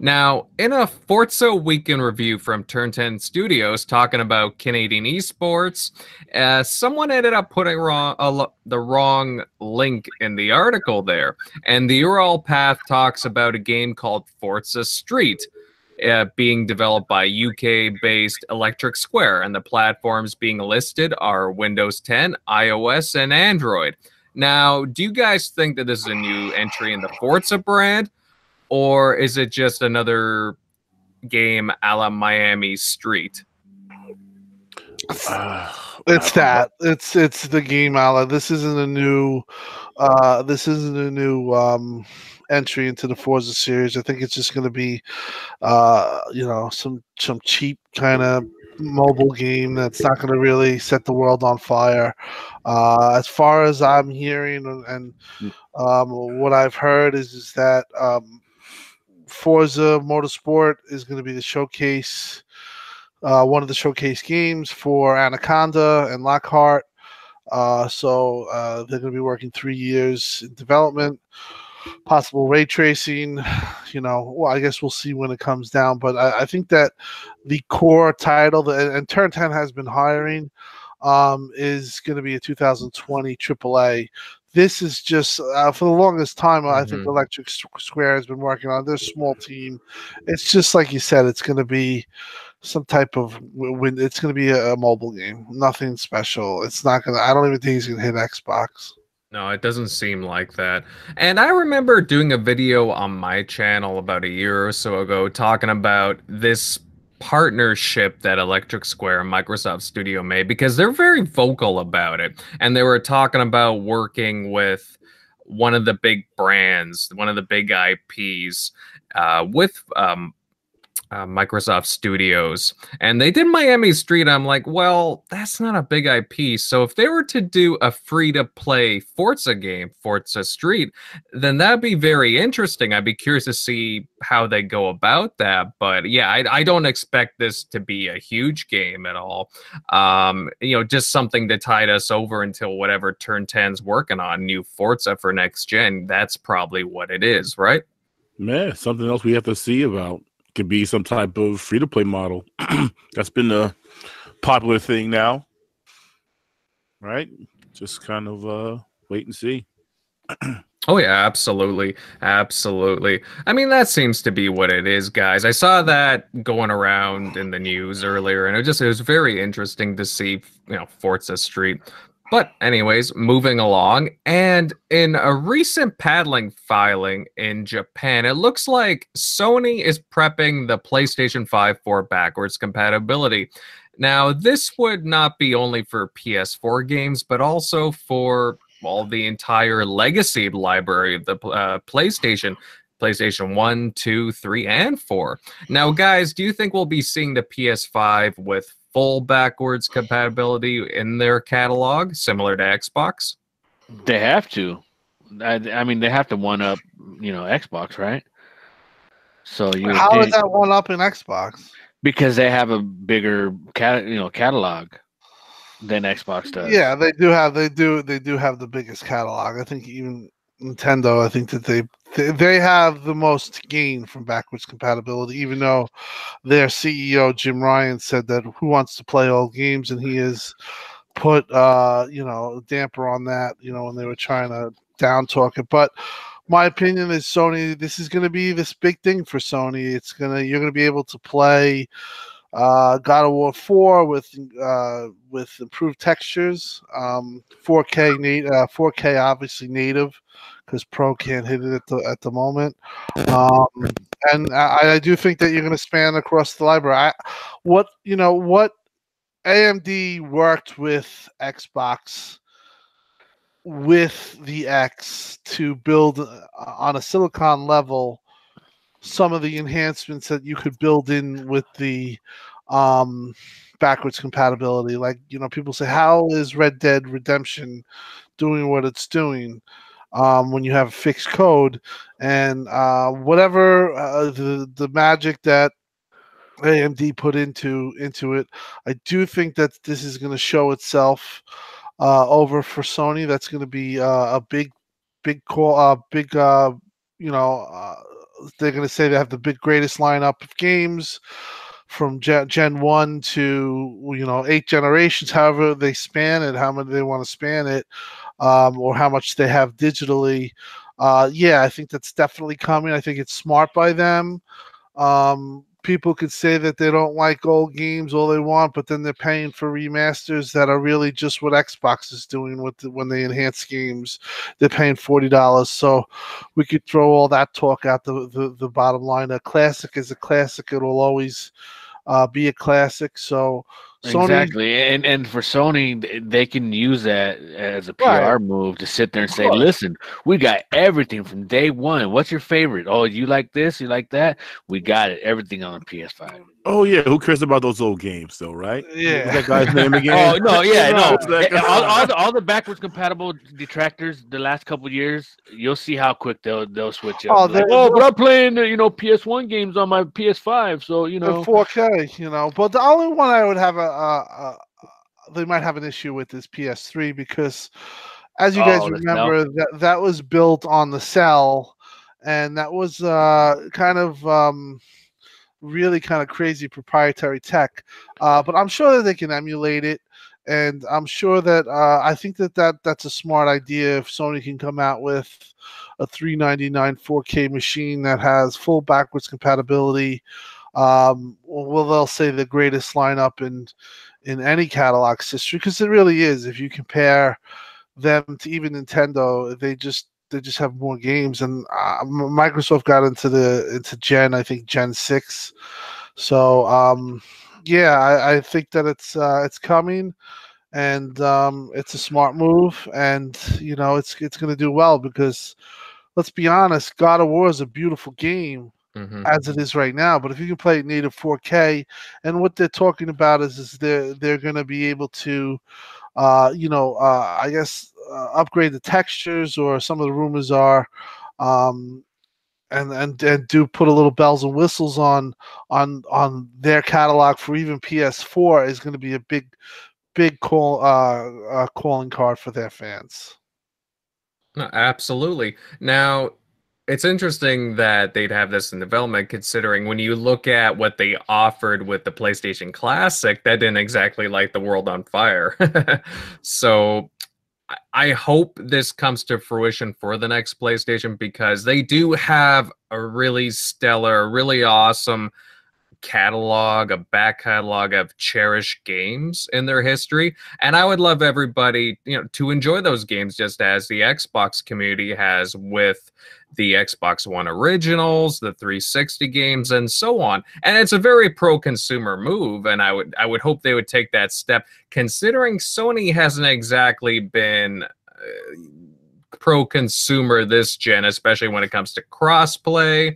[SPEAKER 1] Now, in a Forza weekend review from Turn 10 Studios talking about Canadian esports, uh, someone ended up putting wrong the wrong link in the article there, and the URL path talks about a game called Forza Street uh, being developed by UK based Electric Square, and the platforms being listed are Windows 10, iOS, and Android. Now, do you guys think that this is a new entry in the Forza brand, or is it just another game a la Miami Street?
[SPEAKER 2] Uh,
[SPEAKER 3] It's that. It's it's the game, Ala. This isn't a new. Uh, this isn't a new um, entry into the Forza series. I think it's just going to be, uh, you know, some some cheap kind of mobile game that's not going to really set the world on fire. Uh, as far as I'm hearing and, and um, what I've heard is is that um, Forza Motorsport is going to be the showcase uh, one of the showcase games for Anaconda and Lockhart. Uh, so uh, they're going to be working three years in development. Possible ray tracing. You know, well, I guess we'll see when it comes down. But I, I think that the core title, the, and Turn 10 has been hiring, um, is going to be a 2020 AAA. This is just uh, for the longest time. I think
[SPEAKER 1] Mhm.
[SPEAKER 3] Electric Square has been working on this small team. It's just like you said. It's going to be some type of when it's going to be a, a mobile game. Nothing special. It's not going to. I don't even think he's going to hit Xbox.
[SPEAKER 1] No, it doesn't seem like that. And I remember doing a video on my channel about a year or so ago talking about this partnership that Electric Square and Microsoft Studio made because they're very vocal about it. And they were talking about working with one of the big brands, one of the big IPs, uh, with um, uh, Microsoft Studios, and they did Miami Street. I'm like, well, that's not a big IP. So if they were to do a free to play Forza game, Forza Street, then that'd be very interesting. I'd be curious to see how they go about that. But yeah, I, I don't expect this to be a huge game at all. Um, you know, just something to tide us over until whatever Turn 10's working on, new Forza for next gen. That's probably what it is, right?
[SPEAKER 2] Man, something else we have to see about could be some type of free to play model. That's been a popular thing now, right? Just kind of uh wait and see.
[SPEAKER 1] Oh yeah, absolutely, absolutely. I mean, that seems to be what it is, guys. I saw that going around in the news earlier, and it just it was very interesting to see, you know, Forza Street. But anyways, moving along, and in a recent paddling filing in Japan, it looks like Sony is prepping the PlayStation 5 for backwards compatibility. Now, this would not be only for PS4 games, but also for all the entire legacy library of the uh, PlayStation, PlayStation 1, 2, 3, and 4. Now, guys, do you think we'll be seeing the PS5 with full backwards compatibility in their catalog, similar to Xbox?
[SPEAKER 4] They have to. I, I mean, they have to one up, you know, Xbox, right? So you
[SPEAKER 3] How
[SPEAKER 4] they-
[SPEAKER 3] is that one up in Xbox?
[SPEAKER 4] because they have a bigger cat, you know, catalog than Xbox does.
[SPEAKER 3] Yeah, they do have they do they do have the biggest catalog. I think even Nintendo. I think that they they, have the most gain from backwards compatibility. Even though their CEO Jim Ryan said that who wants to play old games, and he has put uh you know a damper on that. You know when they were trying to down talk it, but. My opinion is Sony. This is going to be this big thing for Sony. It's gonna you're to be able to play uh, God of War 4 with uh, with improved textures, um, 4K nat- uh, 4K obviously native because Pro can't hit it at the at the moment. Um, and I, I do think that you're going to span across the library. I, what you know what AMD worked with Xbox with the X to build uh, on a silicon level some of the enhancements that you could build in with the um backwards compatibility. Like you know people say how is red dead redemption doing what it's doing? Um when you have fixed code and uh whatever uh, the the magic that AMD put into into it i do think that this is going to show itself uh over for Sony. That's going to be uh, a big big call uh big uh you know uh, they're going to say they have the big greatest lineup of games from Gen, Gen 1 to you know eight generations however they span it how many they want to span it um, or how much they have digitally. Uh, yeah i think that's definitely coming. I think it's smart by them. Um, people could say that they don't like old games all they want but then they're paying for remasters that are really just what xbox is doing with the, when they enhance games they're paying $40 so we could throw all that talk out the, the, the bottom line. A classic is a classic. It will always uh, be a classic. So Sony,
[SPEAKER 4] Exactly, and and for Sony, they can use that as a PR
[SPEAKER 3] Right.
[SPEAKER 4] move to sit there and say, "Listen, we got everything from day one. What's your favorite? Oh, you like this? You like that? We got it. Everything on PS5."
[SPEAKER 2] Oh yeah, who cares about those old games though, right?
[SPEAKER 3] Yeah.
[SPEAKER 2] What's that guy's name again?
[SPEAKER 4] Oh no, yeah, no.
[SPEAKER 2] What's that
[SPEAKER 4] all, all, the, all the backwards compatible detractors the last couple years, you'll see how quick they'll they'll switch up.
[SPEAKER 3] Oh,
[SPEAKER 4] Like,
[SPEAKER 3] they're-
[SPEAKER 4] oh, but I'm playing uh, you know PS1 games on my PS5, so you know.
[SPEAKER 3] 4K, you know. But the only one I would have a, a, a they might have an issue with this PS3 because, as you guys
[SPEAKER 4] Oh,
[SPEAKER 3] remember, that that was built on the cell, and that was uh, kind of um, really kind of crazy proprietary tech. Uh, but I'm sure that they can emulate it, and I'm sure that uh, I think that, that that's a smart idea if Sony can come out with a 399 4K machine that has full backwards compatibility. Um, well, they'll say the greatest lineup in in any catalog's history because it really is. If you compare them to even Nintendo, they just they just have more games. And uh, Microsoft got into the into Gen, I think Gen six. So um, yeah, I, I think that it's uh, it's coming, and um, it's a smart move, and you know it's it's going to do well because let's be honest, God of War is a beautiful game. Mm-hmm. As it is right now, but if you can play it native 4K, and what they're talking about is, is they're they're going to be able to, uh, you know, uh, I guess uh, upgrade the textures, or some of the rumors are, um, and and and do put a little bells and whistles on on on their catalog for even PS4 is going to be a big big call uh, uh, calling card for their fans.
[SPEAKER 1] No, absolutely. Now, it's interesting that they'd have this in development considering when you look at what they offered with the PlayStation Classic, that didn't exactly light the world on fire. so I hope this comes to fruition for the next PlayStation because they do have a really stellar, really awesome catalog, a back catalog of cherished games in their history. And I would love everybody, you know, to enjoy those games just as the Xbox community has with the Xbox One originals, the 360 games, and so on. And it's a very pro-consumer move, and I would I would hope they would take that step, considering Sony hasn't exactly been. Uh, pro-consumer this gen especially when it comes to crossplay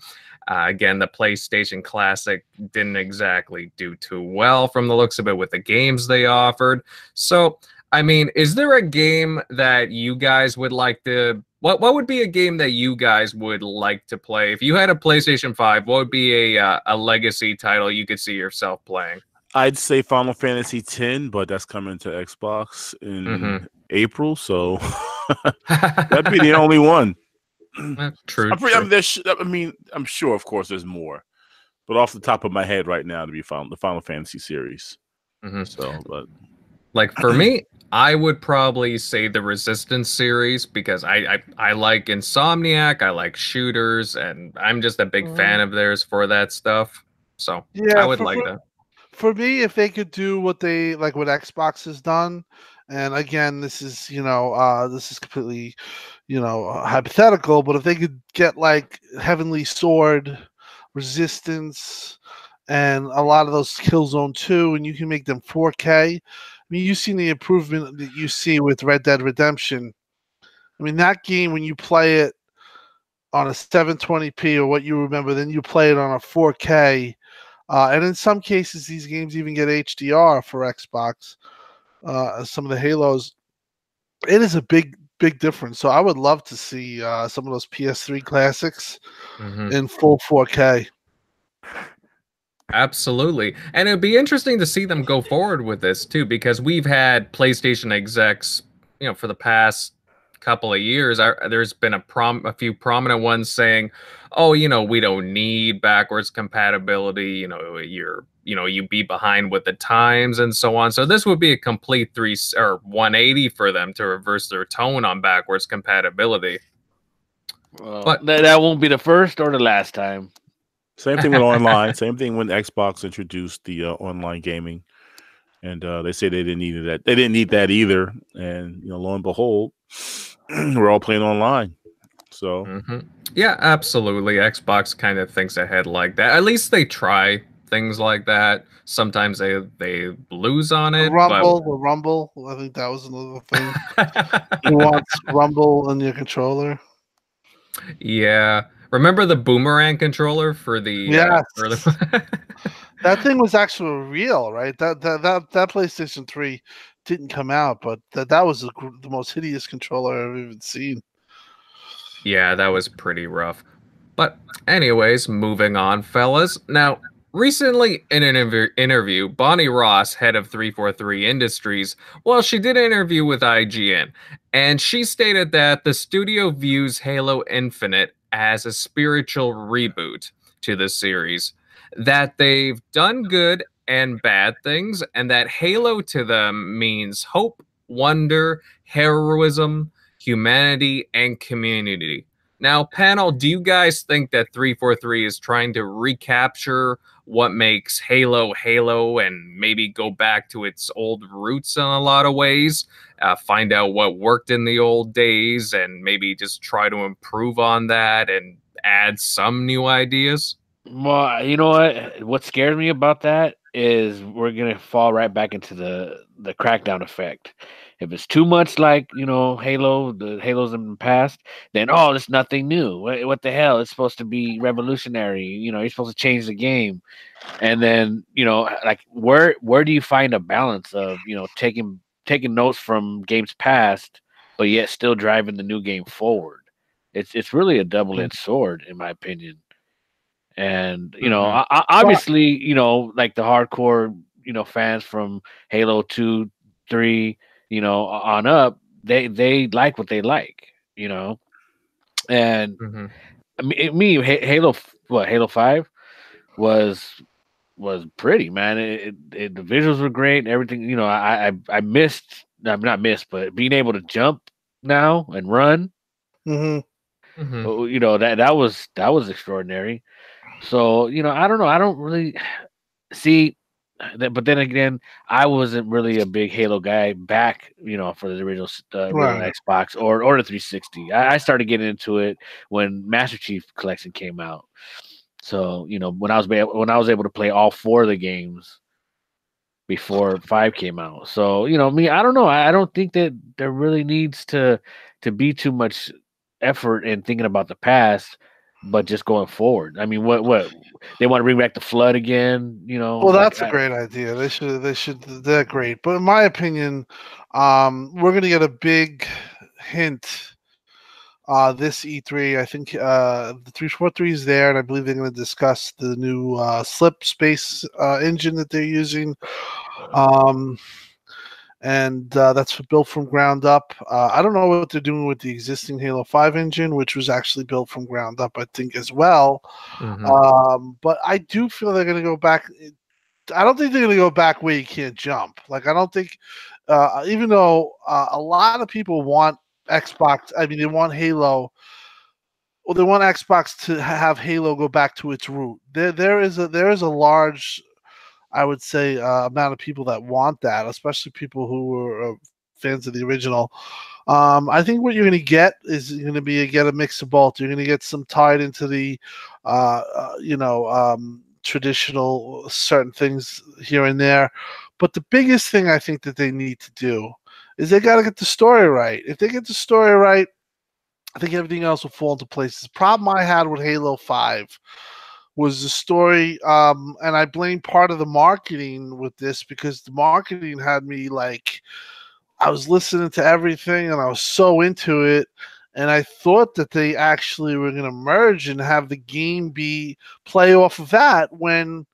[SPEAKER 1] uh, again, the PlayStation Classic didn't exactly do too well from the looks of it with the games they offered. So, I mean, is there a game that you guys would like to? What what would be a game that you guys would like to play if you had a PlayStation Five? What would be a uh, a legacy title you could see yourself playing?
[SPEAKER 2] I'd say Final Fantasy X, but that's coming to Xbox in mm-hmm. April, so that'd be the only one.
[SPEAKER 1] true.
[SPEAKER 2] I'm pretty, true. I mean, I mean, I'm sure, of course, there's more, but off the top of my head right now, to be found the Final Fantasy series. Mm-hmm. So, but
[SPEAKER 1] like for me, I would probably say the Resistance series because I, I I like Insomniac, I like shooters, and I'm just a big mm. fan of theirs for that stuff. So yeah, I would for, like
[SPEAKER 3] for,
[SPEAKER 1] that.
[SPEAKER 3] For me, if they could do what they like what Xbox has done, and again, this is you know uh, this is completely you know, uh, hypothetical, but if they could get like Heavenly Sword, Resistance, and a lot of those Killzone 2, and you can make them 4K. I mean, you've seen the improvement that you see with Red Dead Redemption. I mean, that game, when you play it on a 720p or what you remember, then you play it on a 4K. Uh, and in some cases, these games even get HDR for Xbox. Uh, some of the Halos. It is a big big difference. So I would love to see uh, some of those PS3 classics mm-hmm. in full 4K.
[SPEAKER 1] Absolutely. And it'd be interesting to see them go forward with this too, because we've had PlayStation execs, you know, for the past couple of years, I, there's been a prom a few prominent ones saying, "Oh, you know, we don't need backwards compatibility. You know, you're you know you'd be behind with the times and so on." So this would be a complete three or 180 for them to reverse their tone on backwards compatibility.
[SPEAKER 4] Well, but that, that won't be the first or the last time.
[SPEAKER 2] Same thing with online. Same thing when Xbox introduced the uh, online gaming, and uh, they say they didn't need that. They didn't need that either. And you know, lo and behold, we're all playing online. So
[SPEAKER 1] mm-hmm. yeah, absolutely. Xbox kind of thinks ahead like that. At least they try things like that. Sometimes they they lose on it.
[SPEAKER 3] The rumble, but... the rumble. I think that was another thing. Who wants rumble in your controller?
[SPEAKER 1] Yeah. Remember the boomerang controller for the.
[SPEAKER 3] Uh, for the... that thing was actually real, right? That that that that PlayStation Three didn't come out, but that that was the, the most hideous controller I've even seen.
[SPEAKER 1] Yeah, that was pretty rough. But anyways, moving on, fellas. Now, recently in an interview, Bonnie Ross, head of 343 Industries, well, she did an interview with IGN, and she stated that the studio views Halo Infinite as a spiritual reboot to the series. That they've done good and bad things, and that Halo to them means hope, wonder, heroism, humanity, and community. Now, panel, do you guys think that 343 is trying to recapture what makes Halo Halo and maybe go back to its old roots in a lot of ways? Uh, find out what worked in the old days and maybe just try to improve on that and add some new ideas?
[SPEAKER 4] Well, you know what? What scares me about that is we're gonna fall right back into the the crackdown effect. If it's too much like you know Halo, the Halos in the past, then oh, it's nothing new. What, what, the hell? It's supposed to be revolutionary. You know, you're supposed to change the game, and then you know, like where where do you find a balance of you know taking taking notes from games past, but yet still driving the new game forward? It's it's really a double edged sword, in my opinion. And you know, mm-hmm. I, obviously, you know, like the hardcore, you know, fans from Halo two, three you know, on up, they they like what they like, you know, and mm-hmm. me, me Halo what Halo Five was was pretty man. It, it, the visuals were great and everything. You know, I I, I missed. I'm not missed, but being able to jump now and run.
[SPEAKER 3] Mm-hmm.
[SPEAKER 4] Mm-hmm. You know that that was that was extraordinary. So you know, I don't know. I don't really see but then again, I wasn't really a big Halo guy back, you know, for the original, uh, right. Xbox or or the 360. I, I, started getting into it when Master Chief Collection came out. So you know, when I was when I was able to play all four of the games before five came out. So you know, me, I don't know. I, I don't think that there really needs to to be too much effort in thinking about the past but just going forward. I mean, what what they want to bring back the flood again? You know.
[SPEAKER 3] Well, that's like, a great I, idea. They should they should they're great. But in my opinion, um, we're gonna get a big hint. Uh, this E3, I think uh, the 343 is there, and I believe they're going to discuss the new uh, Slipspace uh, engine that they're using. Um, and uh, that's built from ground up. Uh, I don't know what they're doing with the existing Halo 5 engine, which was actually built from ground up, I think, as well. Mm-hmm. Um, but I do feel they're going to go back. I don't think they're going to go back where you can't jump. Like, I don't think, uh, even though uh, a lot of people want Xbox, I mean, they want Halo. Well, they want Xbox to have Halo go back to its root. There, there is a there is a large I would say, uh, amount of people that want that, especially people who are uh, fans of the original. Um, I think what you're going to get is going to be get a mix of both. You're going to get some tied into the, uh, uh, you know, um, traditional certain things here and there. But the biggest thing I think that they need to do is they got to get the story right. If they get the story right, I think everything else will fall into place. The problem I had with Halo 5 was the story um and i blame part of the marketing with this because the marketing had me like i was listening to everything and i was so into it and i thought that they actually were going to merge and have the game be play off of that when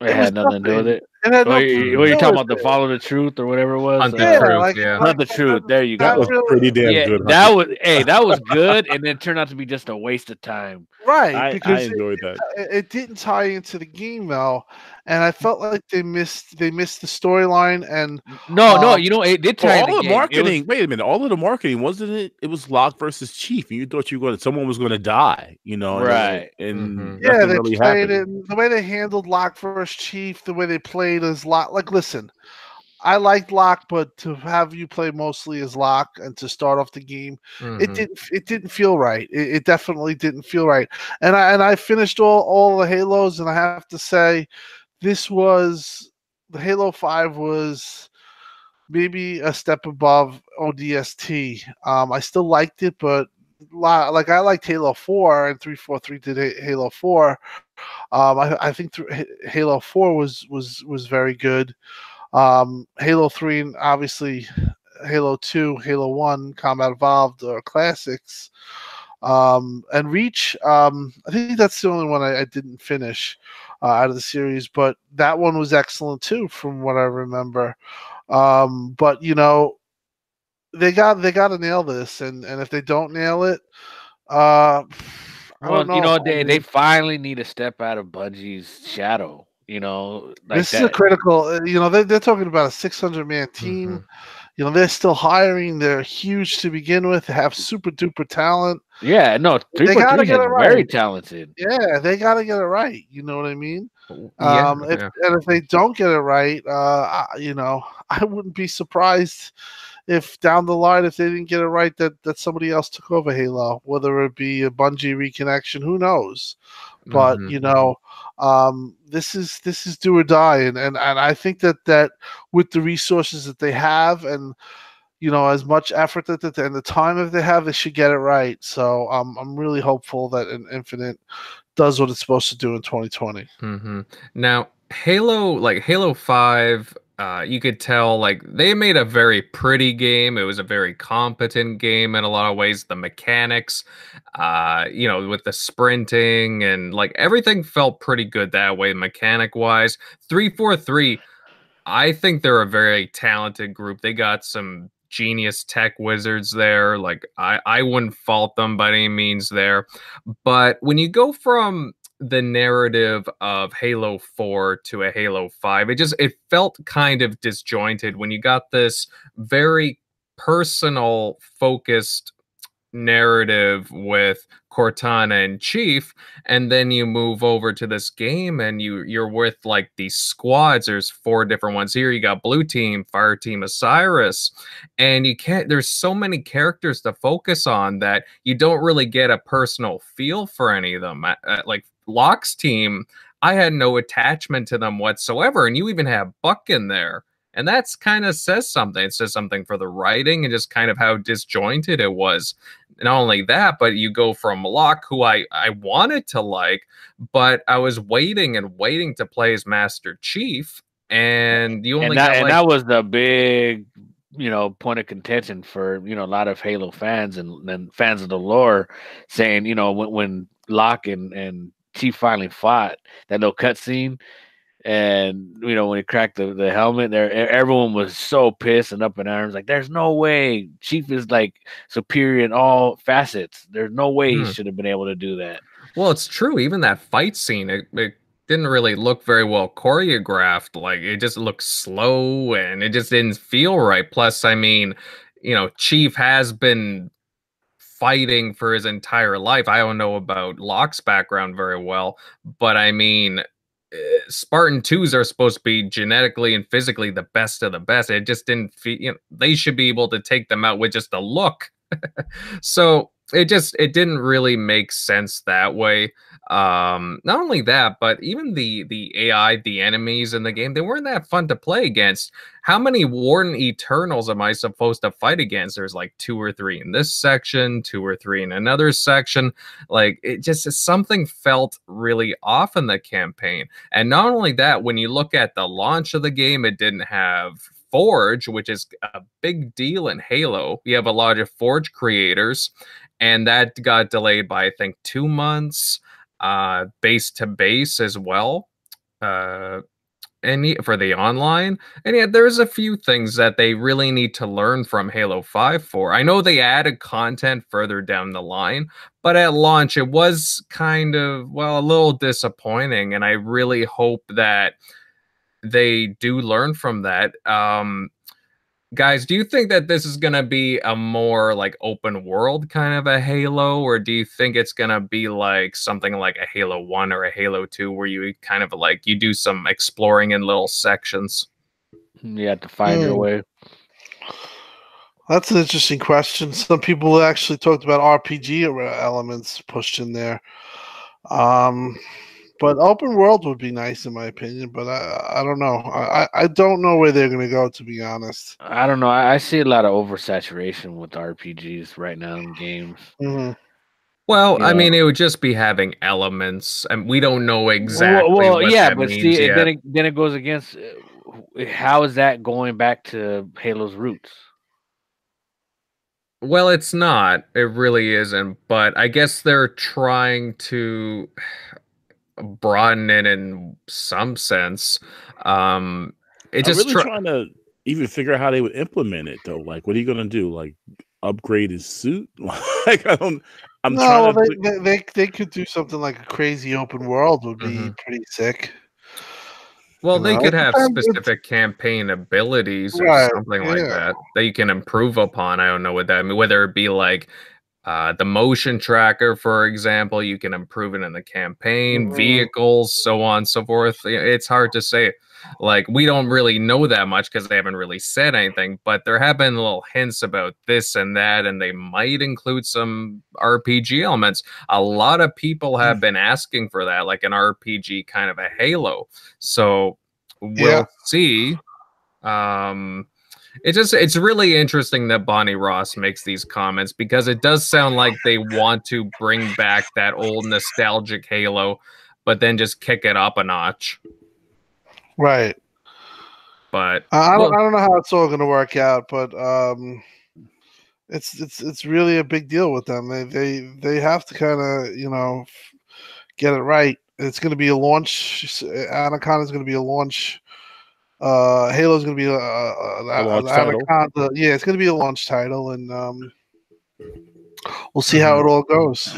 [SPEAKER 4] it, it had nothing, nothing, to do with it and what, you, what you talking about? The follow the truth or whatever it was?
[SPEAKER 1] Hunt the yeah, truth,
[SPEAKER 4] like,
[SPEAKER 1] yeah.
[SPEAKER 4] Hunt the truth. There you go.
[SPEAKER 2] That was pretty damn
[SPEAKER 4] yeah,
[SPEAKER 2] good.
[SPEAKER 4] That was hey, that was good, and then turned out to be just a waste of time.
[SPEAKER 3] Right,
[SPEAKER 2] I, because I enjoyed
[SPEAKER 3] it,
[SPEAKER 2] that.
[SPEAKER 3] It didn't tie into the game though, and I felt like they missed they missed the storyline. And
[SPEAKER 4] no, no, um, you know it did tie.
[SPEAKER 2] Well, all
[SPEAKER 4] the,
[SPEAKER 2] the marketing. Was, wait a minute, all of the marketing wasn't it? It was Locke versus Chief, and you thought you were going to someone was going to die. You know,
[SPEAKER 4] right?
[SPEAKER 2] And,
[SPEAKER 3] mm-hmm. yeah, they really played happened. it. The way they handled Locke versus Chief, the way they played as Locke, like listen, I liked Locke, but to have you play mostly as Locke and to start off the game, mm-hmm. it didn't it didn't feel right. It, it, definitely didn't feel right. And I and I finished all all the Halos, and I have to say, this was the Halo Five was maybe a step above ODST. Um, I still liked it, but like I liked Halo Four and three four three did Halo Four. Um, I, I think th- Halo Four was was was very good. Um, Halo Three and obviously Halo Two, Halo One, Combat Evolved are classics. Um, and Reach, um, I think that's the only one I, I didn't finish uh, out of the series, but that one was excellent too, from what I remember. Um, but you know, they got they got to nail this, and and if they don't nail it, uh,
[SPEAKER 4] Well,
[SPEAKER 3] don't
[SPEAKER 4] you know, they, they finally need to step out of Bungie's shadow. You know, like
[SPEAKER 3] this is a critical. uh, You know, they, they're talking about a 600 man team.
[SPEAKER 1] Mhm.
[SPEAKER 3] You know, they're still hiring. They're huge to begin with. They have super duper talent.
[SPEAKER 4] Yeah, no, three
[SPEAKER 3] They gotta get it
[SPEAKER 4] very talented.
[SPEAKER 3] Yeah, they got to get it right. You know what I mean?
[SPEAKER 1] Yeah,
[SPEAKER 3] Um, if,
[SPEAKER 1] yeah.
[SPEAKER 3] and if they don't get it right, uh, I- you know, I wouldn't be surprised if down the line, if they didn't get it right, that that somebody else took over Halo, whether it be a Bungie reconnection, who knows? But
[SPEAKER 1] Mhm.
[SPEAKER 3] you know, um, this is this is do or die, and and and I think that that with the resources that they have, and you know, as much effort that, that and the time that they have, they should get it right. So um, I'm really hopeful that an Infinite does what it's supposed to do in 2020.
[SPEAKER 1] hmm Now, Halo, like Halo 5, uh, you could tell like they made a very pretty game. It was a very competent game in a lot of ways. The mechanics, uh, you know, with the sprinting and like everything felt pretty good that way, mechanic wise. 343, I think they're a very talented group. They got some genius tech wizards there. Like I, I wouldn't fault them by any means there. But when you go from the narrative of Halo 4 to a Halo 5, it just it felt kind of disjointed when you got this very personal focused narrative with Cortana and Chief and then you move over to this game and you you're with like these squads. There's four different ones here. You got blue team fire team osiris and you can't there's so many characters to focus on that you don't really get a personal feel for any of them. Like locke's team i had no attachment to them whatsoever and you even have buck in there and that's kind of says something. It says something for the writing and just kind of how disjointed it was. Not only that, but you go from Locke, who I I wanted to like, but I was waiting and waiting to play as Master Chief, and you only
[SPEAKER 4] and that,
[SPEAKER 1] got
[SPEAKER 4] and that was the big you know point of contention for you know a lot of halo fans and, and fans of the lore saying you know when, when Locke and and chief finally fought that little cutscene and you know when he cracked the, the helmet there everyone was so pissed and up in arms like there's no way chief is like superior in all facets there's no way
[SPEAKER 1] Hmm.
[SPEAKER 4] he should have been able to do that
[SPEAKER 1] Well, it's true. Even that fight scene, it, it didn't really look very well choreographed. Like it just looked slow and it just didn't feel right. Plus, I mean, you know, Chief has been fighting for his entire life. I don't know about Locke's background very well, but I mean, eh, Spartan 2s are supposed to be genetically and physically the best of the best. It just didn't feel, you know, they should be able to take them out with just a look. so it just it didn't really make sense that way. Um not only that but even the the ai the enemies in the game they weren't that fun to play against. How many warden eternals am i supposed to fight against? There's like two or three in this section two or three in another section. Like it just something felt really off in the campaign. And not only that when you look at the launch of the game it didn't have forge which is a big deal in halo. You have a lot of forge creators and that got delayed by I think two months, uh, base to base as well, uh, and for the online. And yeah, there's a few things that they really need to learn from Halo Five for. I know they added content further down the line, but at launch it was kind of well a little disappointing, and I really hope that they do learn from that. Um, guys do you think that this is going to be a more like open world kind of a halo or do you think it's going to be like something like a halo 1 or a halo 2 where you kind of like you do some exploring in little sections
[SPEAKER 4] you have to find your
[SPEAKER 3] Hmm.
[SPEAKER 4] way
[SPEAKER 3] That's an interesting question. Some people actually talked about RPG elements pushed in there. Um, but open world would be nice in my opinion. But I, I don't know. I, I- I don't know where they're going to go. To be honest.
[SPEAKER 4] I don't know. I, I see a lot of oversaturation with RPGs right now in games.
[SPEAKER 3] Mhm.
[SPEAKER 1] well i mean it would just be having elements and we don't know exactly
[SPEAKER 4] Well, well,
[SPEAKER 1] what
[SPEAKER 4] yeah,
[SPEAKER 1] that
[SPEAKER 4] but
[SPEAKER 1] means
[SPEAKER 4] see,
[SPEAKER 1] yet.
[SPEAKER 4] then it, then it goes against. uh, How is that going back to Halo's roots?
[SPEAKER 1] Well, it's not. It really isn't. But I guess they're trying to broaden it in some sense. Um, it
[SPEAKER 2] I'm
[SPEAKER 1] just
[SPEAKER 2] really
[SPEAKER 1] try-
[SPEAKER 2] trying to even figure out how they would implement it though. Like, what are you gonna do? Like, upgrade his suit? like, I don't. I'm
[SPEAKER 3] no,
[SPEAKER 2] trying to.
[SPEAKER 3] they,
[SPEAKER 2] think-
[SPEAKER 3] they, they they could do something like a crazy open world would be
[SPEAKER 1] Mhm.
[SPEAKER 3] pretty sick.
[SPEAKER 1] Well,
[SPEAKER 3] You
[SPEAKER 1] they
[SPEAKER 3] know,
[SPEAKER 1] could have specific campaign abilities or
[SPEAKER 3] Right,
[SPEAKER 1] something like
[SPEAKER 3] yeah.
[SPEAKER 1] that that you can improve upon. I don't know what that I mean, whether it be like uh, the motion tracker, for example, you can improve it in the campaign,
[SPEAKER 3] Mhm.
[SPEAKER 1] vehicles, so on so forth. It's hard to say. Like, we don't really know that much because they haven't really said anything, but there have been little hints about this and that, and they might include some RPG elements. A lot of people have been asking for that, like an RPG kind of a Halo. So we'll
[SPEAKER 3] Yeah.
[SPEAKER 1] see. Um, it just it's really interesting that Bonnie Ross makes these comments because it does sound like they want to bring back that old nostalgic Halo, but then just kick it up a notch.
[SPEAKER 3] Right.
[SPEAKER 1] But
[SPEAKER 3] I I don't,
[SPEAKER 1] Well-
[SPEAKER 3] I don't know how it's all going to work out, but um, it's it's it's really a big deal with them. They they they have to kind of you know get it right. It's going to be a launch. Anaconda is going to be a launch. Uh, Halo is going to be a, a, a,
[SPEAKER 2] launch
[SPEAKER 3] a-
[SPEAKER 2] title.
[SPEAKER 3] Anaconda. Yeah, it's going to be a launch title, and um, we'll see how it all goes.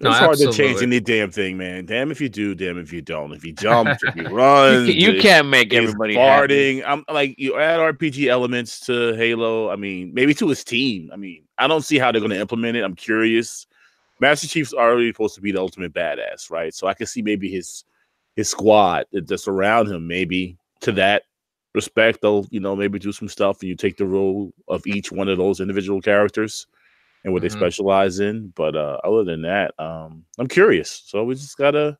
[SPEAKER 1] No,
[SPEAKER 2] it's hard to change any damn thing, man. Damn if you do, damn if you don't. If you jump, if you run,
[SPEAKER 4] You, you can't make
[SPEAKER 2] he's
[SPEAKER 4] everybody happy.
[SPEAKER 2] farting. I'm like you add RPG elements to Halo. I mean, maybe to his team. I mean, I don't see how they're going to implement it. I'm curious. Master Chief's already supposed to be the ultimate badass, right? So I can see maybe his his squad that- that's around him. Maybe to that respect, they'll you know maybe do some stuff, and you take the role of each one of those individual characters and what
[SPEAKER 1] Mhm.
[SPEAKER 2] they specialize in. But uh other than that, um I'm curious. So we just gotta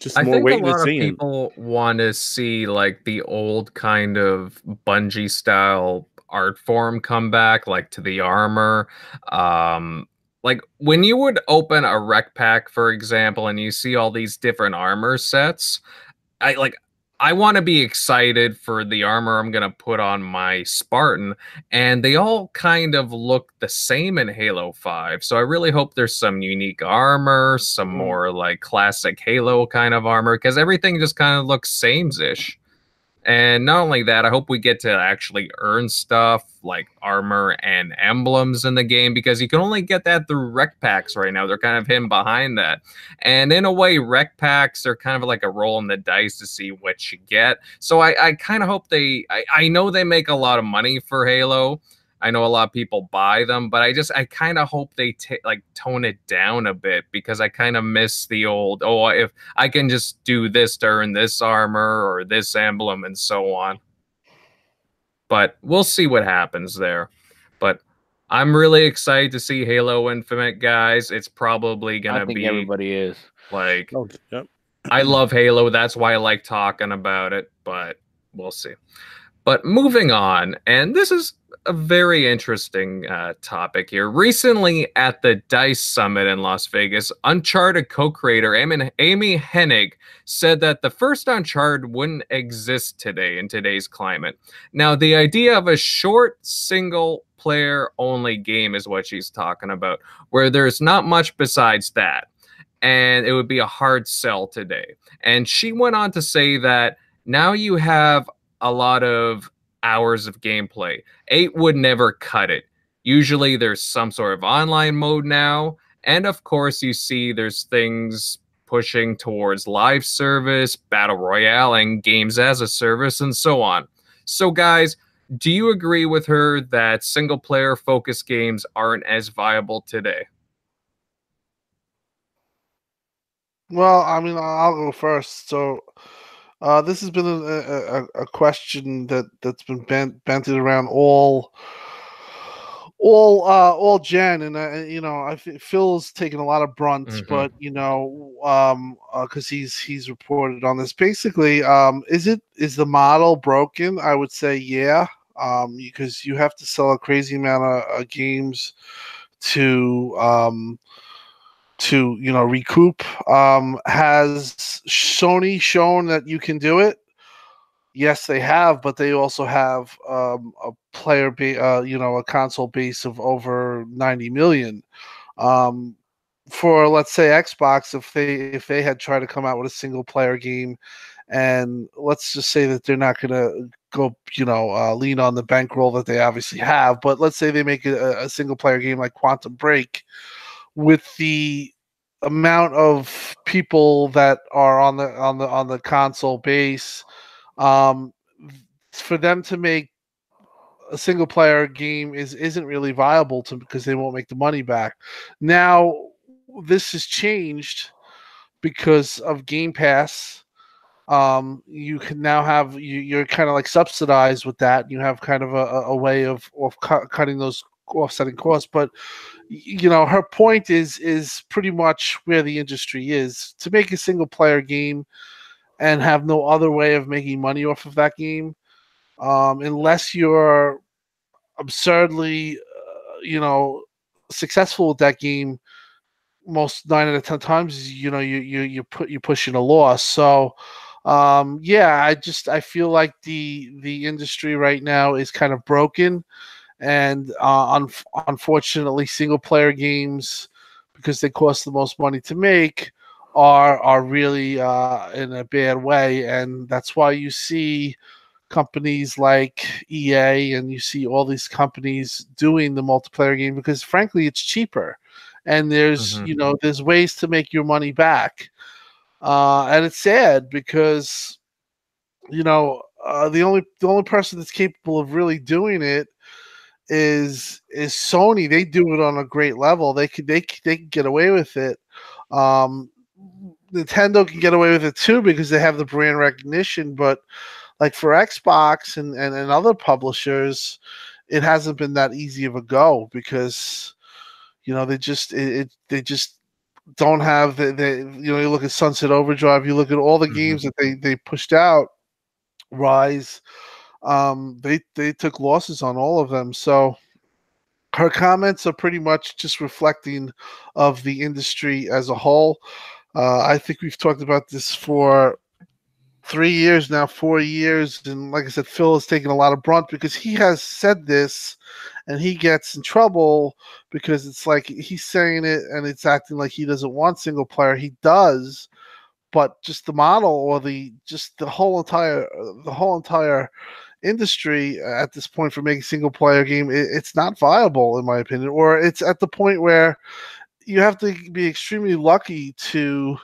[SPEAKER 2] just
[SPEAKER 1] I
[SPEAKER 2] more
[SPEAKER 1] think a
[SPEAKER 2] waiting
[SPEAKER 1] lot
[SPEAKER 2] and
[SPEAKER 1] of people want to see like the old kind of Bungie style art form come back, like to the armor. Um, like when you would open a REQ pack, for example, and you see all these different armor sets, I like. I want to be excited for the armor I'm going to put on my Spartan, and they all kind of look the same in Halo 5. So I really hope there's some unique armor, some
[SPEAKER 3] Mhm.
[SPEAKER 1] more like classic Halo kind of armor, because everything just kind of looks sames ish. And not only that, I hope we get to actually earn stuff like armor and emblems in the game because you can only get that through REQ packs right now. They're kind of hidden behind that. And in a way, REQ packs are kind of like a roll in the dice to see what you get. So I, I kind of hope they, I, I know they make a lot of money for Halo. I know a lot of people buy them, but I just I kind of hope they ta like tone it down a bit because I kind of miss the old oh if I can just do this to earn this armor or this emblem and so on. But we'll see what happens there. But I'm really excited to see Halo Infinite, guys. It's probably gonna
[SPEAKER 4] think
[SPEAKER 1] be
[SPEAKER 4] everybody is.
[SPEAKER 1] like
[SPEAKER 2] Oh, yep.
[SPEAKER 1] I love Halo. That's why I like talking about it, but we'll see. But moving on, and this is a very interesting uh, topic here. Recently at the DICE Summit in Las Vegas, Uncharted co creator Amy, Hennig said that the first Uncharted wouldn't exist today in today's climate. Now, the idea of a short single player only game is what she's talking about, where there's not much besides that and it would be a hard sell today. And she went on to say that now you have a lot of hours of gameplay. Eight would never cut it. Usually there's some sort of online mode now. And of course, you see there's things pushing towards live service, battle royale, and games as a service, and so on. So, guys, do you agree with her that single player focused games aren't as viable today?
[SPEAKER 3] Well, I mean, I'll go first. So, uh, this has been a, a, a- question that that's been bent banted around all, all, uh, all Jen, and uh, you know, I Phil's taken a lot of brunt,
[SPEAKER 1] Mhm.
[SPEAKER 3] but you know, um, because he's he's reported on this. Basically, um, is it is the model broken? I would say yeah, um, because you have to sell a crazy amount of uh, games to um to you know recoup. Um has sony shown that you can do it? Yes they have but they also have um a player ba- uh you know a console base of over 90 million. Um for let's say xbox if they if they had tried to come out with a single player game and let's just say that they're not going to go you know uh, lean on the bankroll that they obviously have but let's say they make a, a single player game like quantum break with the amount of people that are on the on the on the console base um for them to make a single player game is isn't really viable to because they won't make the money back. Now this has changed because of game pass. Um you can now have you, you're kind of like subsidized with that. You have kind of a, a way of of cu- cutting those offsetting costs but you know her point is is pretty much where the industry is. To make a single player game and have no other way of making money off of that game um, unless you're absurdly uh, you know successful with that game most nine out of ten times you know you you you put you pushing a loss. So um yeah i just i feel like the the industry right now is kind of broken and uh, un- unfortunately, single player games because they cost the most money to make are are really uh, in a bad way, and that's why you see companies like EA and you see all these companies doing the multiplayer game because frankly it's cheaper. And there's mm-hmm. you know there's ways to make your money back. Uh, and it's sad because you know uh, the only the only person that's capable of really doing it is is Sony. They do it on a great level. They could they they can get away with it. Um, Nintendo can get away with it too because they have the brand recognition. But like for Xbox and and, and other publishers, it hasn't been that easy of a go because you know they just it, it they just don't have the, the you know you look at Sunset Overdrive, you look at all the mm-hmm. games that they they pushed out, Ryse um, they they took losses on all of them. So her comments are pretty much just reflecting of the industry as a whole. Uh, I think we've talked about this for three years now, four years, and like I said, Phil has taken a lot of brunt because he has said this, and he gets in trouble because it's like he's saying it and it's acting like he doesn't want single player. He does, but just the model or the just the whole entire the whole entire industry at this point for making single player game it, it's not viable in my opinion or it's at the point where you have to be extremely lucky to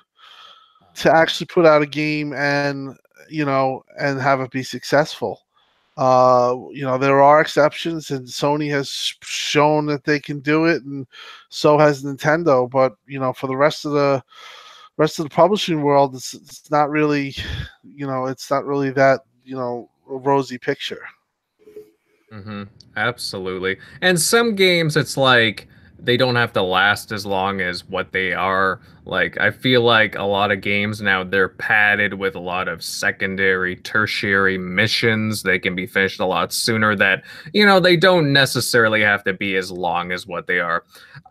[SPEAKER 3] to actually put out a game and you know and have it be successful. Uh you know there are exceptions and sony has shown that they can do it and so has nintendo but you know for the rest of the rest of the publishing world it's, it's not really you know it's not really that you know rosy picture.
[SPEAKER 1] Mm-hmm. Absolutely. And some games, it's like they don't have to last as long as what they are. Like I feel like a lot of games now they're padded with a lot of secondary, tertiary missions. They can be finished a lot sooner. That you know they don't necessarily have to be as long as what they are.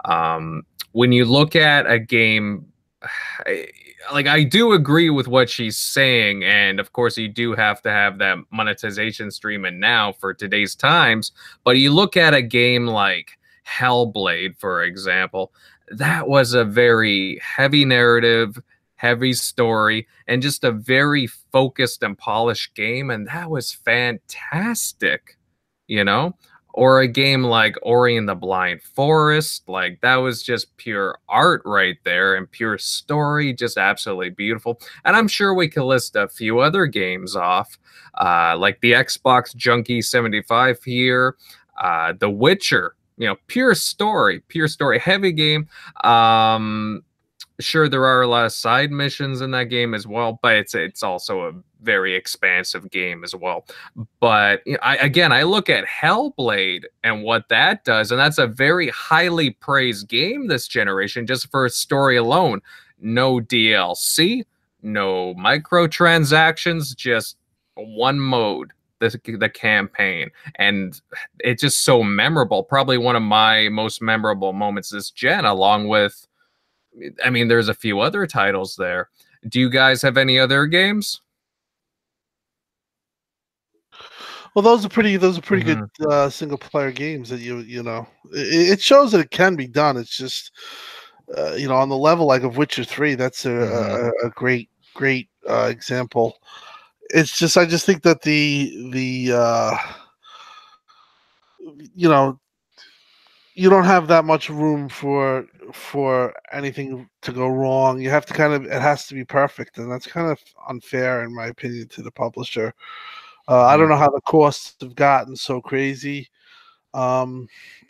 [SPEAKER 1] Um, when you look at a game. like I do agree with what she's saying, and of course you do have to have that monetization stream and now for today's times. But you look at a game like Hellblade, for example, that was a very heavy narrative, heavy story, and just a very focused and polished game, and that was fantastic. You know, or a game like Ori and the Blind Forest. Like that was just pure art right there and pure story, just absolutely beautiful. And I'm sure we could list a few other games off, uh, like the Xbox Junkie 75 here, uh, The Witcher. You know, pure story, pure story, heavy game. Um, sure there are a lot of side missions in that game as well but it's it's also a very expansive game as well but I, again i look at hellblade and what that does and that's a very highly praised game this generation just for story alone no dlc no microtransactions just one mode the, the campaign and it's just so memorable probably one of my most memorable moments this gen along with I mean, there's a few other titles there. Do you guys have any other games?
[SPEAKER 3] Well, those are pretty. Those are pretty mm-hmm. good uh, single player games that you you know. It, it, shows that it can be done. It's just uh, you know on the level like of Witcher Three. That's a, mm-hmm. a, a, great great uh, example. It's just I just think that the the uh, you know you don't have that much room for for anything to go wrong. You have to kind of it has to be perfect, and that's kind of unfair in my opinion to the publisher. Uh, I don't
[SPEAKER 1] Mm-hmm.
[SPEAKER 3] know how the costs have gotten so crazy. Um,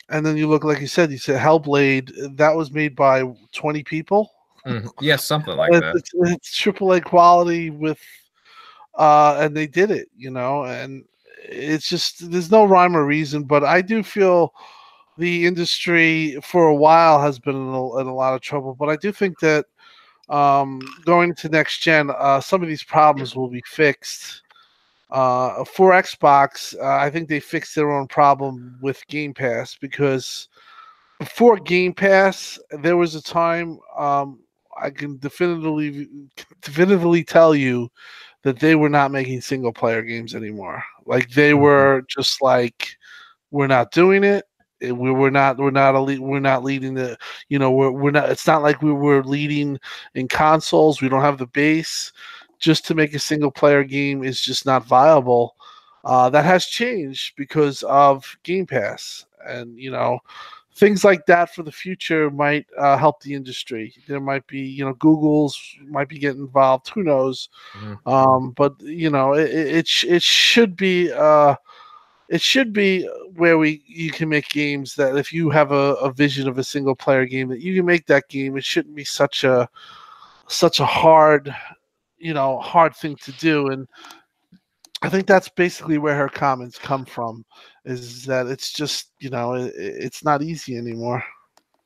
[SPEAKER 3] and then you look like you said, you said Hellblade that was made by twenty people.
[SPEAKER 1] Mhm. Yeah, something like that.
[SPEAKER 3] It's, it's triple A quality with, uh, and they did it, you know, and it's just there's no rhyme or reason. But I do feel the industry for a while has been in a, in a lot of trouble. But I do think that um, going into next gen, uh, some of these problems will be fixed. Uh, for Xbox, uh, I think they fixed their own problem with Game Pass because before Game Pass, there was a time um, I can definitively definitively tell you that they were not making single player games anymore. Like they
[SPEAKER 1] Mhm.
[SPEAKER 3] were just like, we're not doing it. We were not. We're not a lead, We're not leading the. You know, we're we're not. It's not like we were leading in consoles. We don't have the base. Just to make a single player game is just not viable. Uh, that has changed because of Game Pass, and you know, things like that for the future might uh, help the industry. There might be, you know, Google's might be getting involved. Who knows?
[SPEAKER 1] Mhm.
[SPEAKER 3] Um, but you know, it it, it should be. Uh, it should be where we you can make games that if you have a, a vision of a single player game that you can make that game. It shouldn't be such a such a hard, you know, hard thing to do. And I think that's basically where her comments come from. Is that it's just you know it, it's not easy anymore.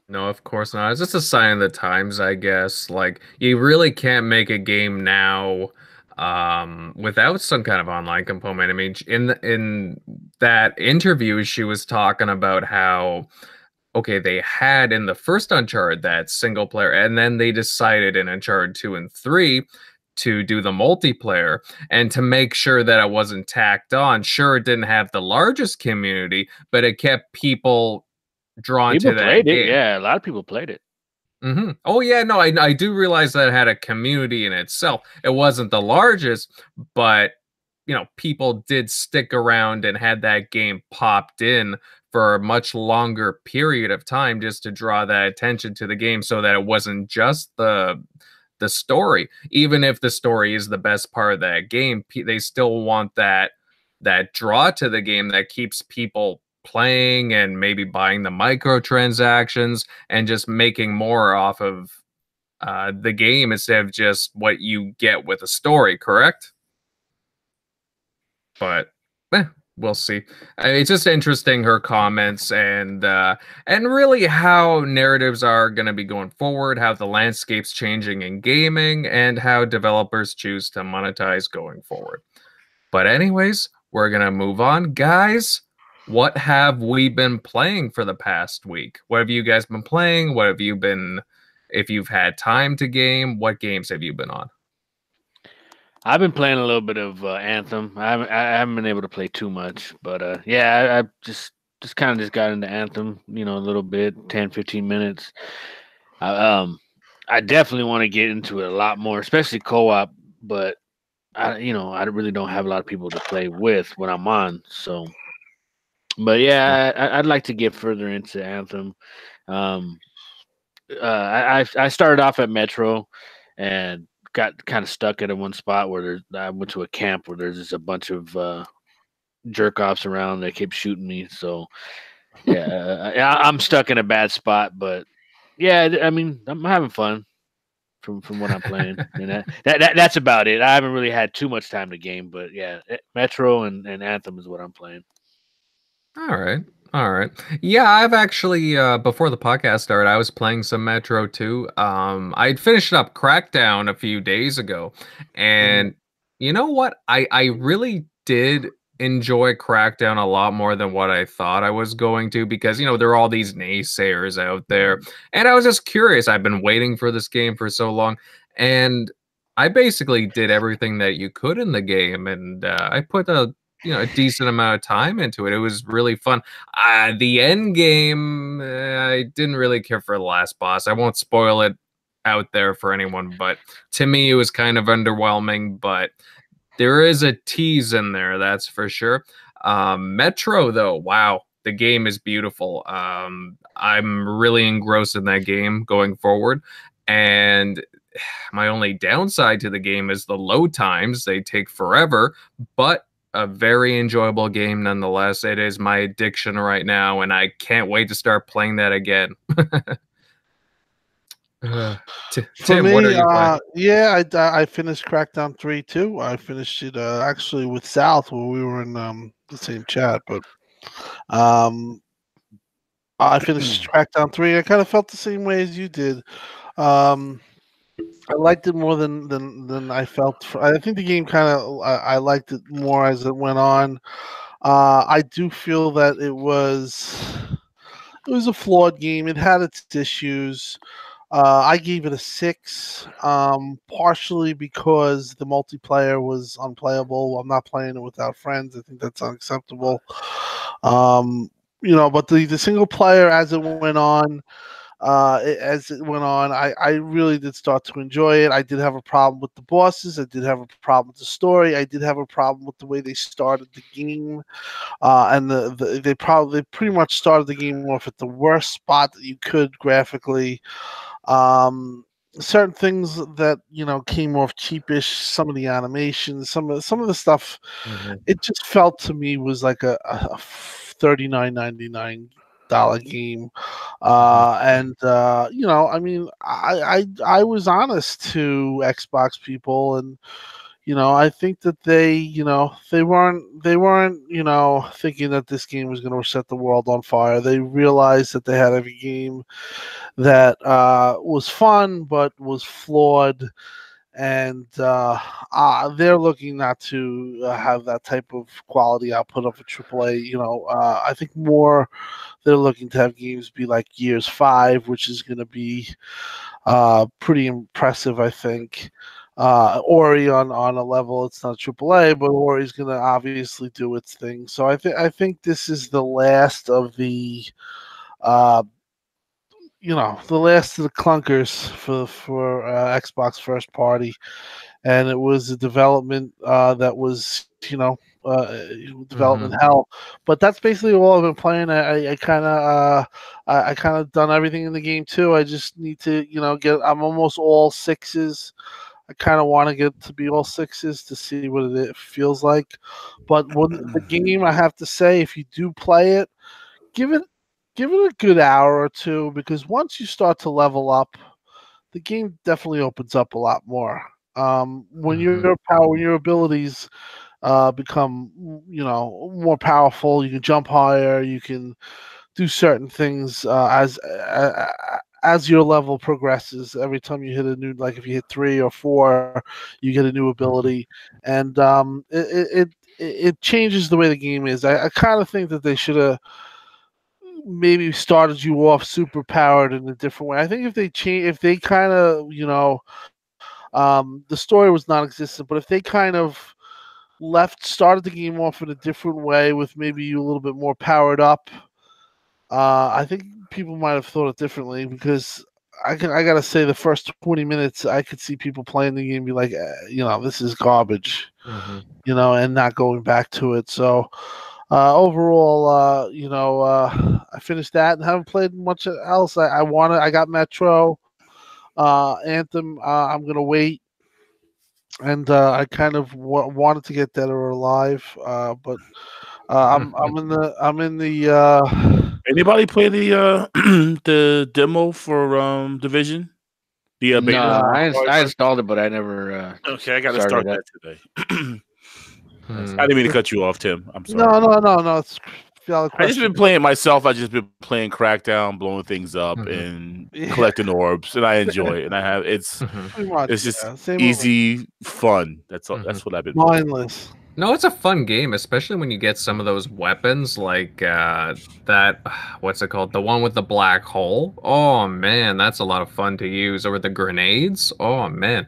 [SPEAKER 1] No, of course not. It's just a sign of the times, I guess. Like you really can't make a game now um without some kind of online component. I mean, in the, in that interview she was talking about how okay, they had in the first Uncharted that single player and then they decided in Uncharted 2 and 3 to do the multiplayer and to make sure that it wasn't tacked on. Sure, it didn't have the largest community, but it kept people drawn
[SPEAKER 4] People
[SPEAKER 1] to that
[SPEAKER 4] played it.
[SPEAKER 1] game.
[SPEAKER 4] Yeah, a lot of people played it.
[SPEAKER 1] hmm Oh yeah, no, I, I do realize that it had a community in itself. It wasn't the largest, but you know, people did stick around and had that game popped in for a much longer period of time just to draw that attention to the game, so that it wasn't just the the story. Even if the story is the best part of that game, they still want that that draw to the game that keeps people playing and maybe buying the microtransactions and just making more off of uh, the game instead of just what you get with a story, correct? But eh, we'll see. Uh, It's just interesting her comments and uh, and really how narratives are going to be going forward, how the landscape's changing in gaming, and how developers choose to monetize going forward. But anyways, we're gonna move on, guys what have we been playing for the past week? What have you guys been playing? What have you been, if you've had time to game, what games have you been on?
[SPEAKER 4] I've been playing a little bit of uh, Anthem. I haven't, I haven't been able to play too much, but uh, yeah, I, I just just kind of just got into Anthem, you know, a little bit, 10, 15 minutes. I, um, I definitely want to get into it a lot more, especially co-op. But I, you know, I really don't have a lot of people to play with when I'm on. So, but yeah, I, I'd like to get further into Anthem. Um, uh, I I started off at Metro, and got kind of stuck at a one spot where there's I went to a camp where there's just a bunch of uh, jerk offs around that kept shooting me. So yeah, I, I'm stuck in a bad spot. But yeah, I mean, I'm having fun from from what I'm playing, and that, that, that that's about it. I haven't really had too much time to game, but yeah, eh, Metro and, and Anthem is what I'm playing.
[SPEAKER 1] All right. All right. Yeah, I've actually uh before the podcast started, I was playing some Metro 2. Um I'd finished up Crackdown a few days ago. And you know what? I I really did enjoy Crackdown a lot more than what I thought I was going to because you know there are all these naysayers out there and I was just curious. I've been waiting for this game for so long and I basically did everything that you could in the game and uh, I put a you know a decent amount of time into it. It was really fun. Uh, the end game, uh, I didn't really care for the last boss. I won't spoil it out there for anyone, but to me, it was kind of underwhelming. But there is a tease in there, that's for sure. Um, Metro, though, wow, the game is beautiful. Um, I'm really engrossed in that game going forward, and my only downside to the game is the load times. They take forever, but a very enjoyable game nonetheless. It is my addiction right now, and I can't wait to start playing that again. uh,
[SPEAKER 3] For me,
[SPEAKER 1] what are you
[SPEAKER 3] uh, yeah, I, I finished Crackdown 3 too. I finished it uh, actually with South where we were in um, the same chat, but um, I finished Crackdown 3. I kind of felt the same way as you did. Um, I liked it more than than than I felt. For, I think the game kind of I, I liked it more as it went on. Uh, I do feel that it was it was a flawed game. It had its issues. Uh, I gave it a six, um, partially because the multiplayer was unplayable. I'm not playing it without friends. I think that's unacceptable. Um, you know, but the, the single player as it went on, uh, as it went on, I, I really did start to enjoy it. I did have a problem with the bosses. I did have a problem with the story. I did have a problem with the way they started the game, uh, and the, the they probably pretty much started the game off at the worst spot that you could graphically. Um, certain things that you know came off cheapish. Some of the animations, some of some of the stuff
[SPEAKER 1] Mhm.
[SPEAKER 3] it just felt to me was like a, a thirty nine ninety nine dollar game, uh, and uh, you know, I mean, I, I I was honest to Xbox people, and you know, I think that they, you know, they weren't they weren't you know thinking that this game was going to set the world on fire. They realized that they had a game that uh, was fun but was flawed and uh, uh, they're looking not to uh, have that type of quality output of a AAA. You know, uh, I think more they're looking to have games be like Gears Five, which is going to be uh, pretty impressive. I think. Uh, Ori on, on a level it's not AAA, but Ori's going to obviously do its thing. So I think I think this is the last of the you know the last of the clunkers for for uh, Xbox first party, and it was a development uh, that was you know uh, development hell. But that's basically all I've been playing. I kind of uh, I, I kind of done everything in the game too. I just need to you know get. I'm almost all sixes. I kind of want to get to be all sixes to see what it feels like. But when the game, I have to say, if you do play it, give it give it a good hour or two because once you start to level up, the game definitely opens up a lot more. Um, when
[SPEAKER 1] Mhm.
[SPEAKER 3] your power, when your abilities uh, become, you know, more powerful, you can jump higher, you can do certain things uh, as uh, as your level progresses. Every time you hit a new, like if you hit three or four, you get a new ability, and um, it, it it it changes the way the game is. I, I kind of think that they should have maybe started you off super powered in a different way. I think if they change, if they kind of, you know, um, the story was non-existent, but if they kind of left, started the game off in a different way with maybe you a little bit more powered up, uh, I think people might have thought it differently because. I can. I gotta say, the first twenty minutes, I could see people playing the game be like, eh, you know, this is garbage
[SPEAKER 1] Mhm.
[SPEAKER 3] you know, and not going back to it. So uh, overall, uh, you know, uh, I finished that and haven't played much else. I, I wanted, I got Metro, uh, Anthem. Uh, I'm gonna wait, and uh, I kind of w- wanted to get Dead or Alive, uh, but uh, I'm I'm in the I'm in the uh,
[SPEAKER 2] Anybody play the uh the demo for um Division? The uh,
[SPEAKER 4] No. I, ins- I installed it, but I never. Uh,
[SPEAKER 2] okay, I got to start that today.
[SPEAKER 1] Hmm.
[SPEAKER 2] I didn't mean to cut you off, Tim. I'm sorry.
[SPEAKER 3] no no no no. It's valid
[SPEAKER 2] I just been playing myself. I just been playing Crackdown, blowing things up,
[SPEAKER 1] Mhm.
[SPEAKER 2] and
[SPEAKER 3] Yeah.
[SPEAKER 2] collecting orbs, and I enjoy it. And I have it's
[SPEAKER 1] Mhm.
[SPEAKER 3] Much,
[SPEAKER 2] it's just
[SPEAKER 3] yeah. Same over.
[SPEAKER 2] easy fun. That's all,
[SPEAKER 1] Mhm.
[SPEAKER 2] that's what I've been.
[SPEAKER 3] mindless.
[SPEAKER 1] No, it's a fun game, especially when you get some of those weapons like uh, that. What's it called? The one with the black hole. Oh man, that's a lot of fun to use. Or the grenades. Oh man,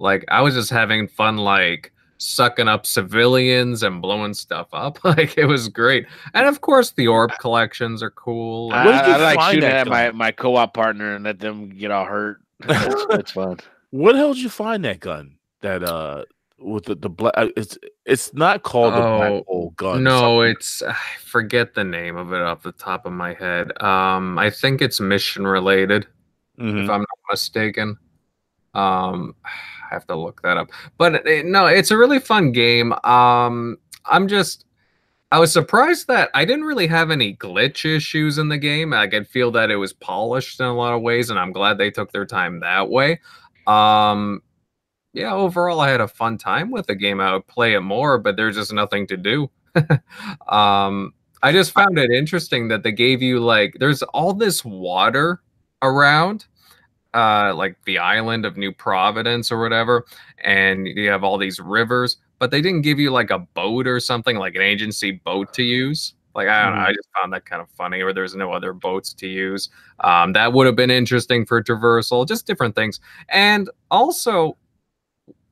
[SPEAKER 1] like I was just having fun, like sucking up civilians and blowing stuff up. Like it was great. And of course, the orb collections are cool.
[SPEAKER 4] I,
[SPEAKER 2] Where did you
[SPEAKER 4] I like
[SPEAKER 2] find
[SPEAKER 4] shooting
[SPEAKER 2] that
[SPEAKER 4] at my,
[SPEAKER 2] gun?
[SPEAKER 4] my co-op partner and let them get all hurt. That's, that's fun.
[SPEAKER 2] What the hell did you find that gun? That uh with the, the black. uh, It's it's not called the black
[SPEAKER 1] Oh,
[SPEAKER 2] hole gun.
[SPEAKER 1] no,
[SPEAKER 2] something.
[SPEAKER 1] it's I forget the name of it off the top of my head. Um, I think it's mission related.
[SPEAKER 2] Mhm.
[SPEAKER 1] if I'm not mistaken. Um, I have to look that up. But it, no, it's a really fun game. Um, I'm just, I was surprised that I didn't really have any glitch issues in the game. I could feel that it was polished in a lot of ways, and I'm glad they took their time that way. Um, yeah, overall, I had a fun time with the game. I would play it more, but there's just nothing to do. um, I just found it interesting that they gave you like there's all this water around uh like the island of New Providence or whatever and you have all these rivers but they didn't give you like a boat or something like an agency boat to use? Like I don't know I just found that kind of funny or there's no other boats to use. Um that would have been interesting for traversal just different things. And also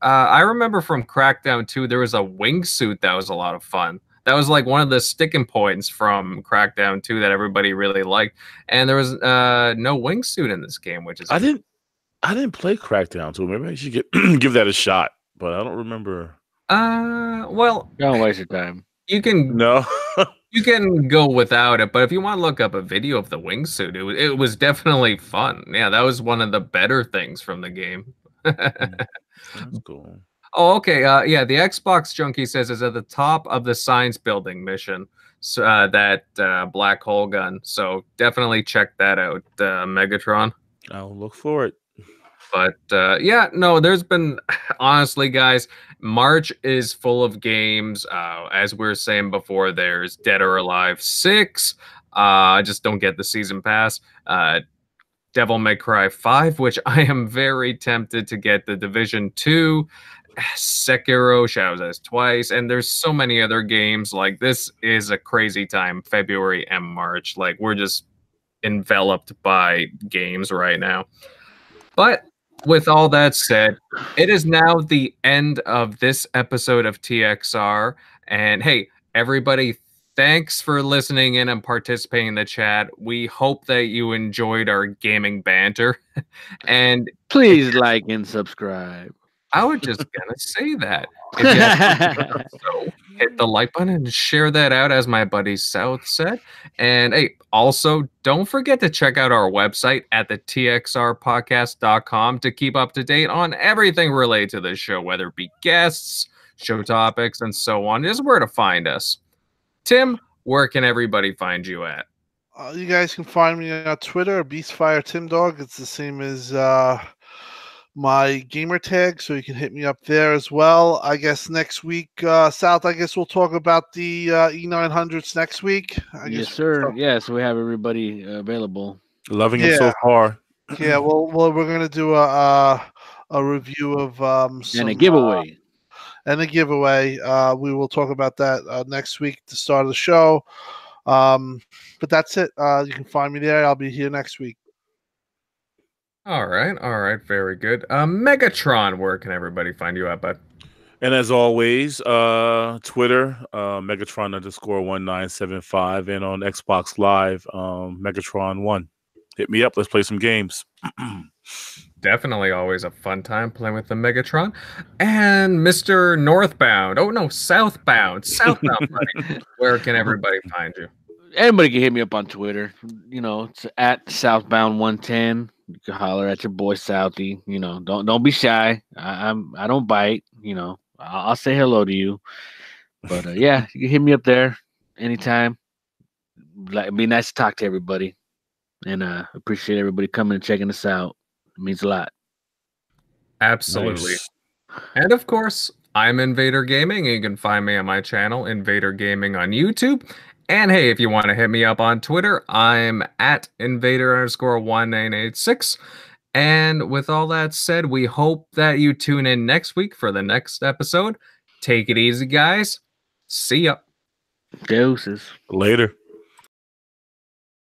[SPEAKER 1] uh, I remember from Crackdown 2 there was a wingsuit that was a lot of fun that was like one of the sticking points from Crackdown 2 that everybody really liked. And there was uh no wingsuit in this game, which is
[SPEAKER 2] I didn't I didn't play Crackdown, so maybe I should get give that a shot. But I don't remember.
[SPEAKER 1] uh well
[SPEAKER 4] Don't waste your time.
[SPEAKER 1] you can
[SPEAKER 2] No.
[SPEAKER 1] you can go without it, but if you want to look up a video of the wingsuit, it was it was definitely fun. Yeah, that was one of the better things from the game.
[SPEAKER 2] That's cool.
[SPEAKER 1] Oh, okay. Uh, yeah, the Xbox Junkie says is at the top of the science building mission. So, uh, that uh, black hole gun. So definitely check that out, uh, Megatron.
[SPEAKER 2] I'll look for it.
[SPEAKER 1] But uh, yeah, no, there's been honestly, guys. March is full of games. Uh, as we were saying before, there's Dead or Alive six. Uh, I just don't get the season pass. Uh, Devil May Cry five, which I am very tempted to get the Division two. Sekiro, Shadows Die Twice, and there's so many other games. Like this is a crazy time, February and March. Like we're just enveloped by games right now. But with all that said, it is now the end of this episode of TXR. And hey, everybody, thanks for listening in and participating in the chat. We hope that you enjoyed our gaming banter. and
[SPEAKER 4] Please like and subscribe.
[SPEAKER 1] I was just gonna say that. If you so hit the like button and share that out, as my buddy South said. And hey, also don't forget to check out our website at the txrpodcast.com to keep up to date on everything related to the show, whether it be guests, show topics, and so on. Is where to find us. Tim, where can everybody find you at?
[SPEAKER 3] Uh, you guys can find me on Twitter, Beastfire Tim Dog. It's the same as uh, my gamer tag, so you can hit me up there as well. I guess next week, uh, South. I guess we'll talk about the uh, E900s next week. I
[SPEAKER 4] yes,
[SPEAKER 3] guess,
[SPEAKER 4] sir. Yes, we have everybody uh, available.
[SPEAKER 2] Loving it so far.
[SPEAKER 3] Yeah. Well, well, we're gonna do a a, a review of um some,
[SPEAKER 4] and a
[SPEAKER 3] uh,
[SPEAKER 4] giveaway.
[SPEAKER 3] and a giveaway. Uh, we will talk about that uh, next week to start of the show. Um, but that's it. Uh, you can find me there. I'll be here next week.
[SPEAKER 1] All right, all right, very good. Uh, Megatron, where can everybody find you at, bud?
[SPEAKER 2] And as always, uh, Twitter, uh, Megatron underscore one nine seven five, and on Xbox Live, um, Megatron one. Hit me up. Let's play some games.
[SPEAKER 1] Definitely always a fun time playing with the Megatron. And Mr. Northbound. Oh no, Southbound. Southbound, buddy. Where can everybody find you?
[SPEAKER 4] Anybody can hit me up on Twitter. You know, it's at Southbound one ten. You can holler at your boy Southie. You know, don't don't be shy. I, I'm I don't bite. You know, I'll, I'll say hello to you. But uh, yeah, you can hit me up there anytime. Like, it'd be nice to talk to everybody, and uh, appreciate everybody coming and checking us out. It means a lot.
[SPEAKER 1] Absolutely.
[SPEAKER 2] Nice.
[SPEAKER 1] And of course, I'm Invader Gaming. You can find me on my channel, Invader Gaming on YouTube. And hey, if you want to hit me up on Twitter, I'm at Invader underscore 1986. And with all that said, we hope that you tune in next week for the next episode. Take it easy, guys. See ya.
[SPEAKER 4] Deuces.
[SPEAKER 2] Later.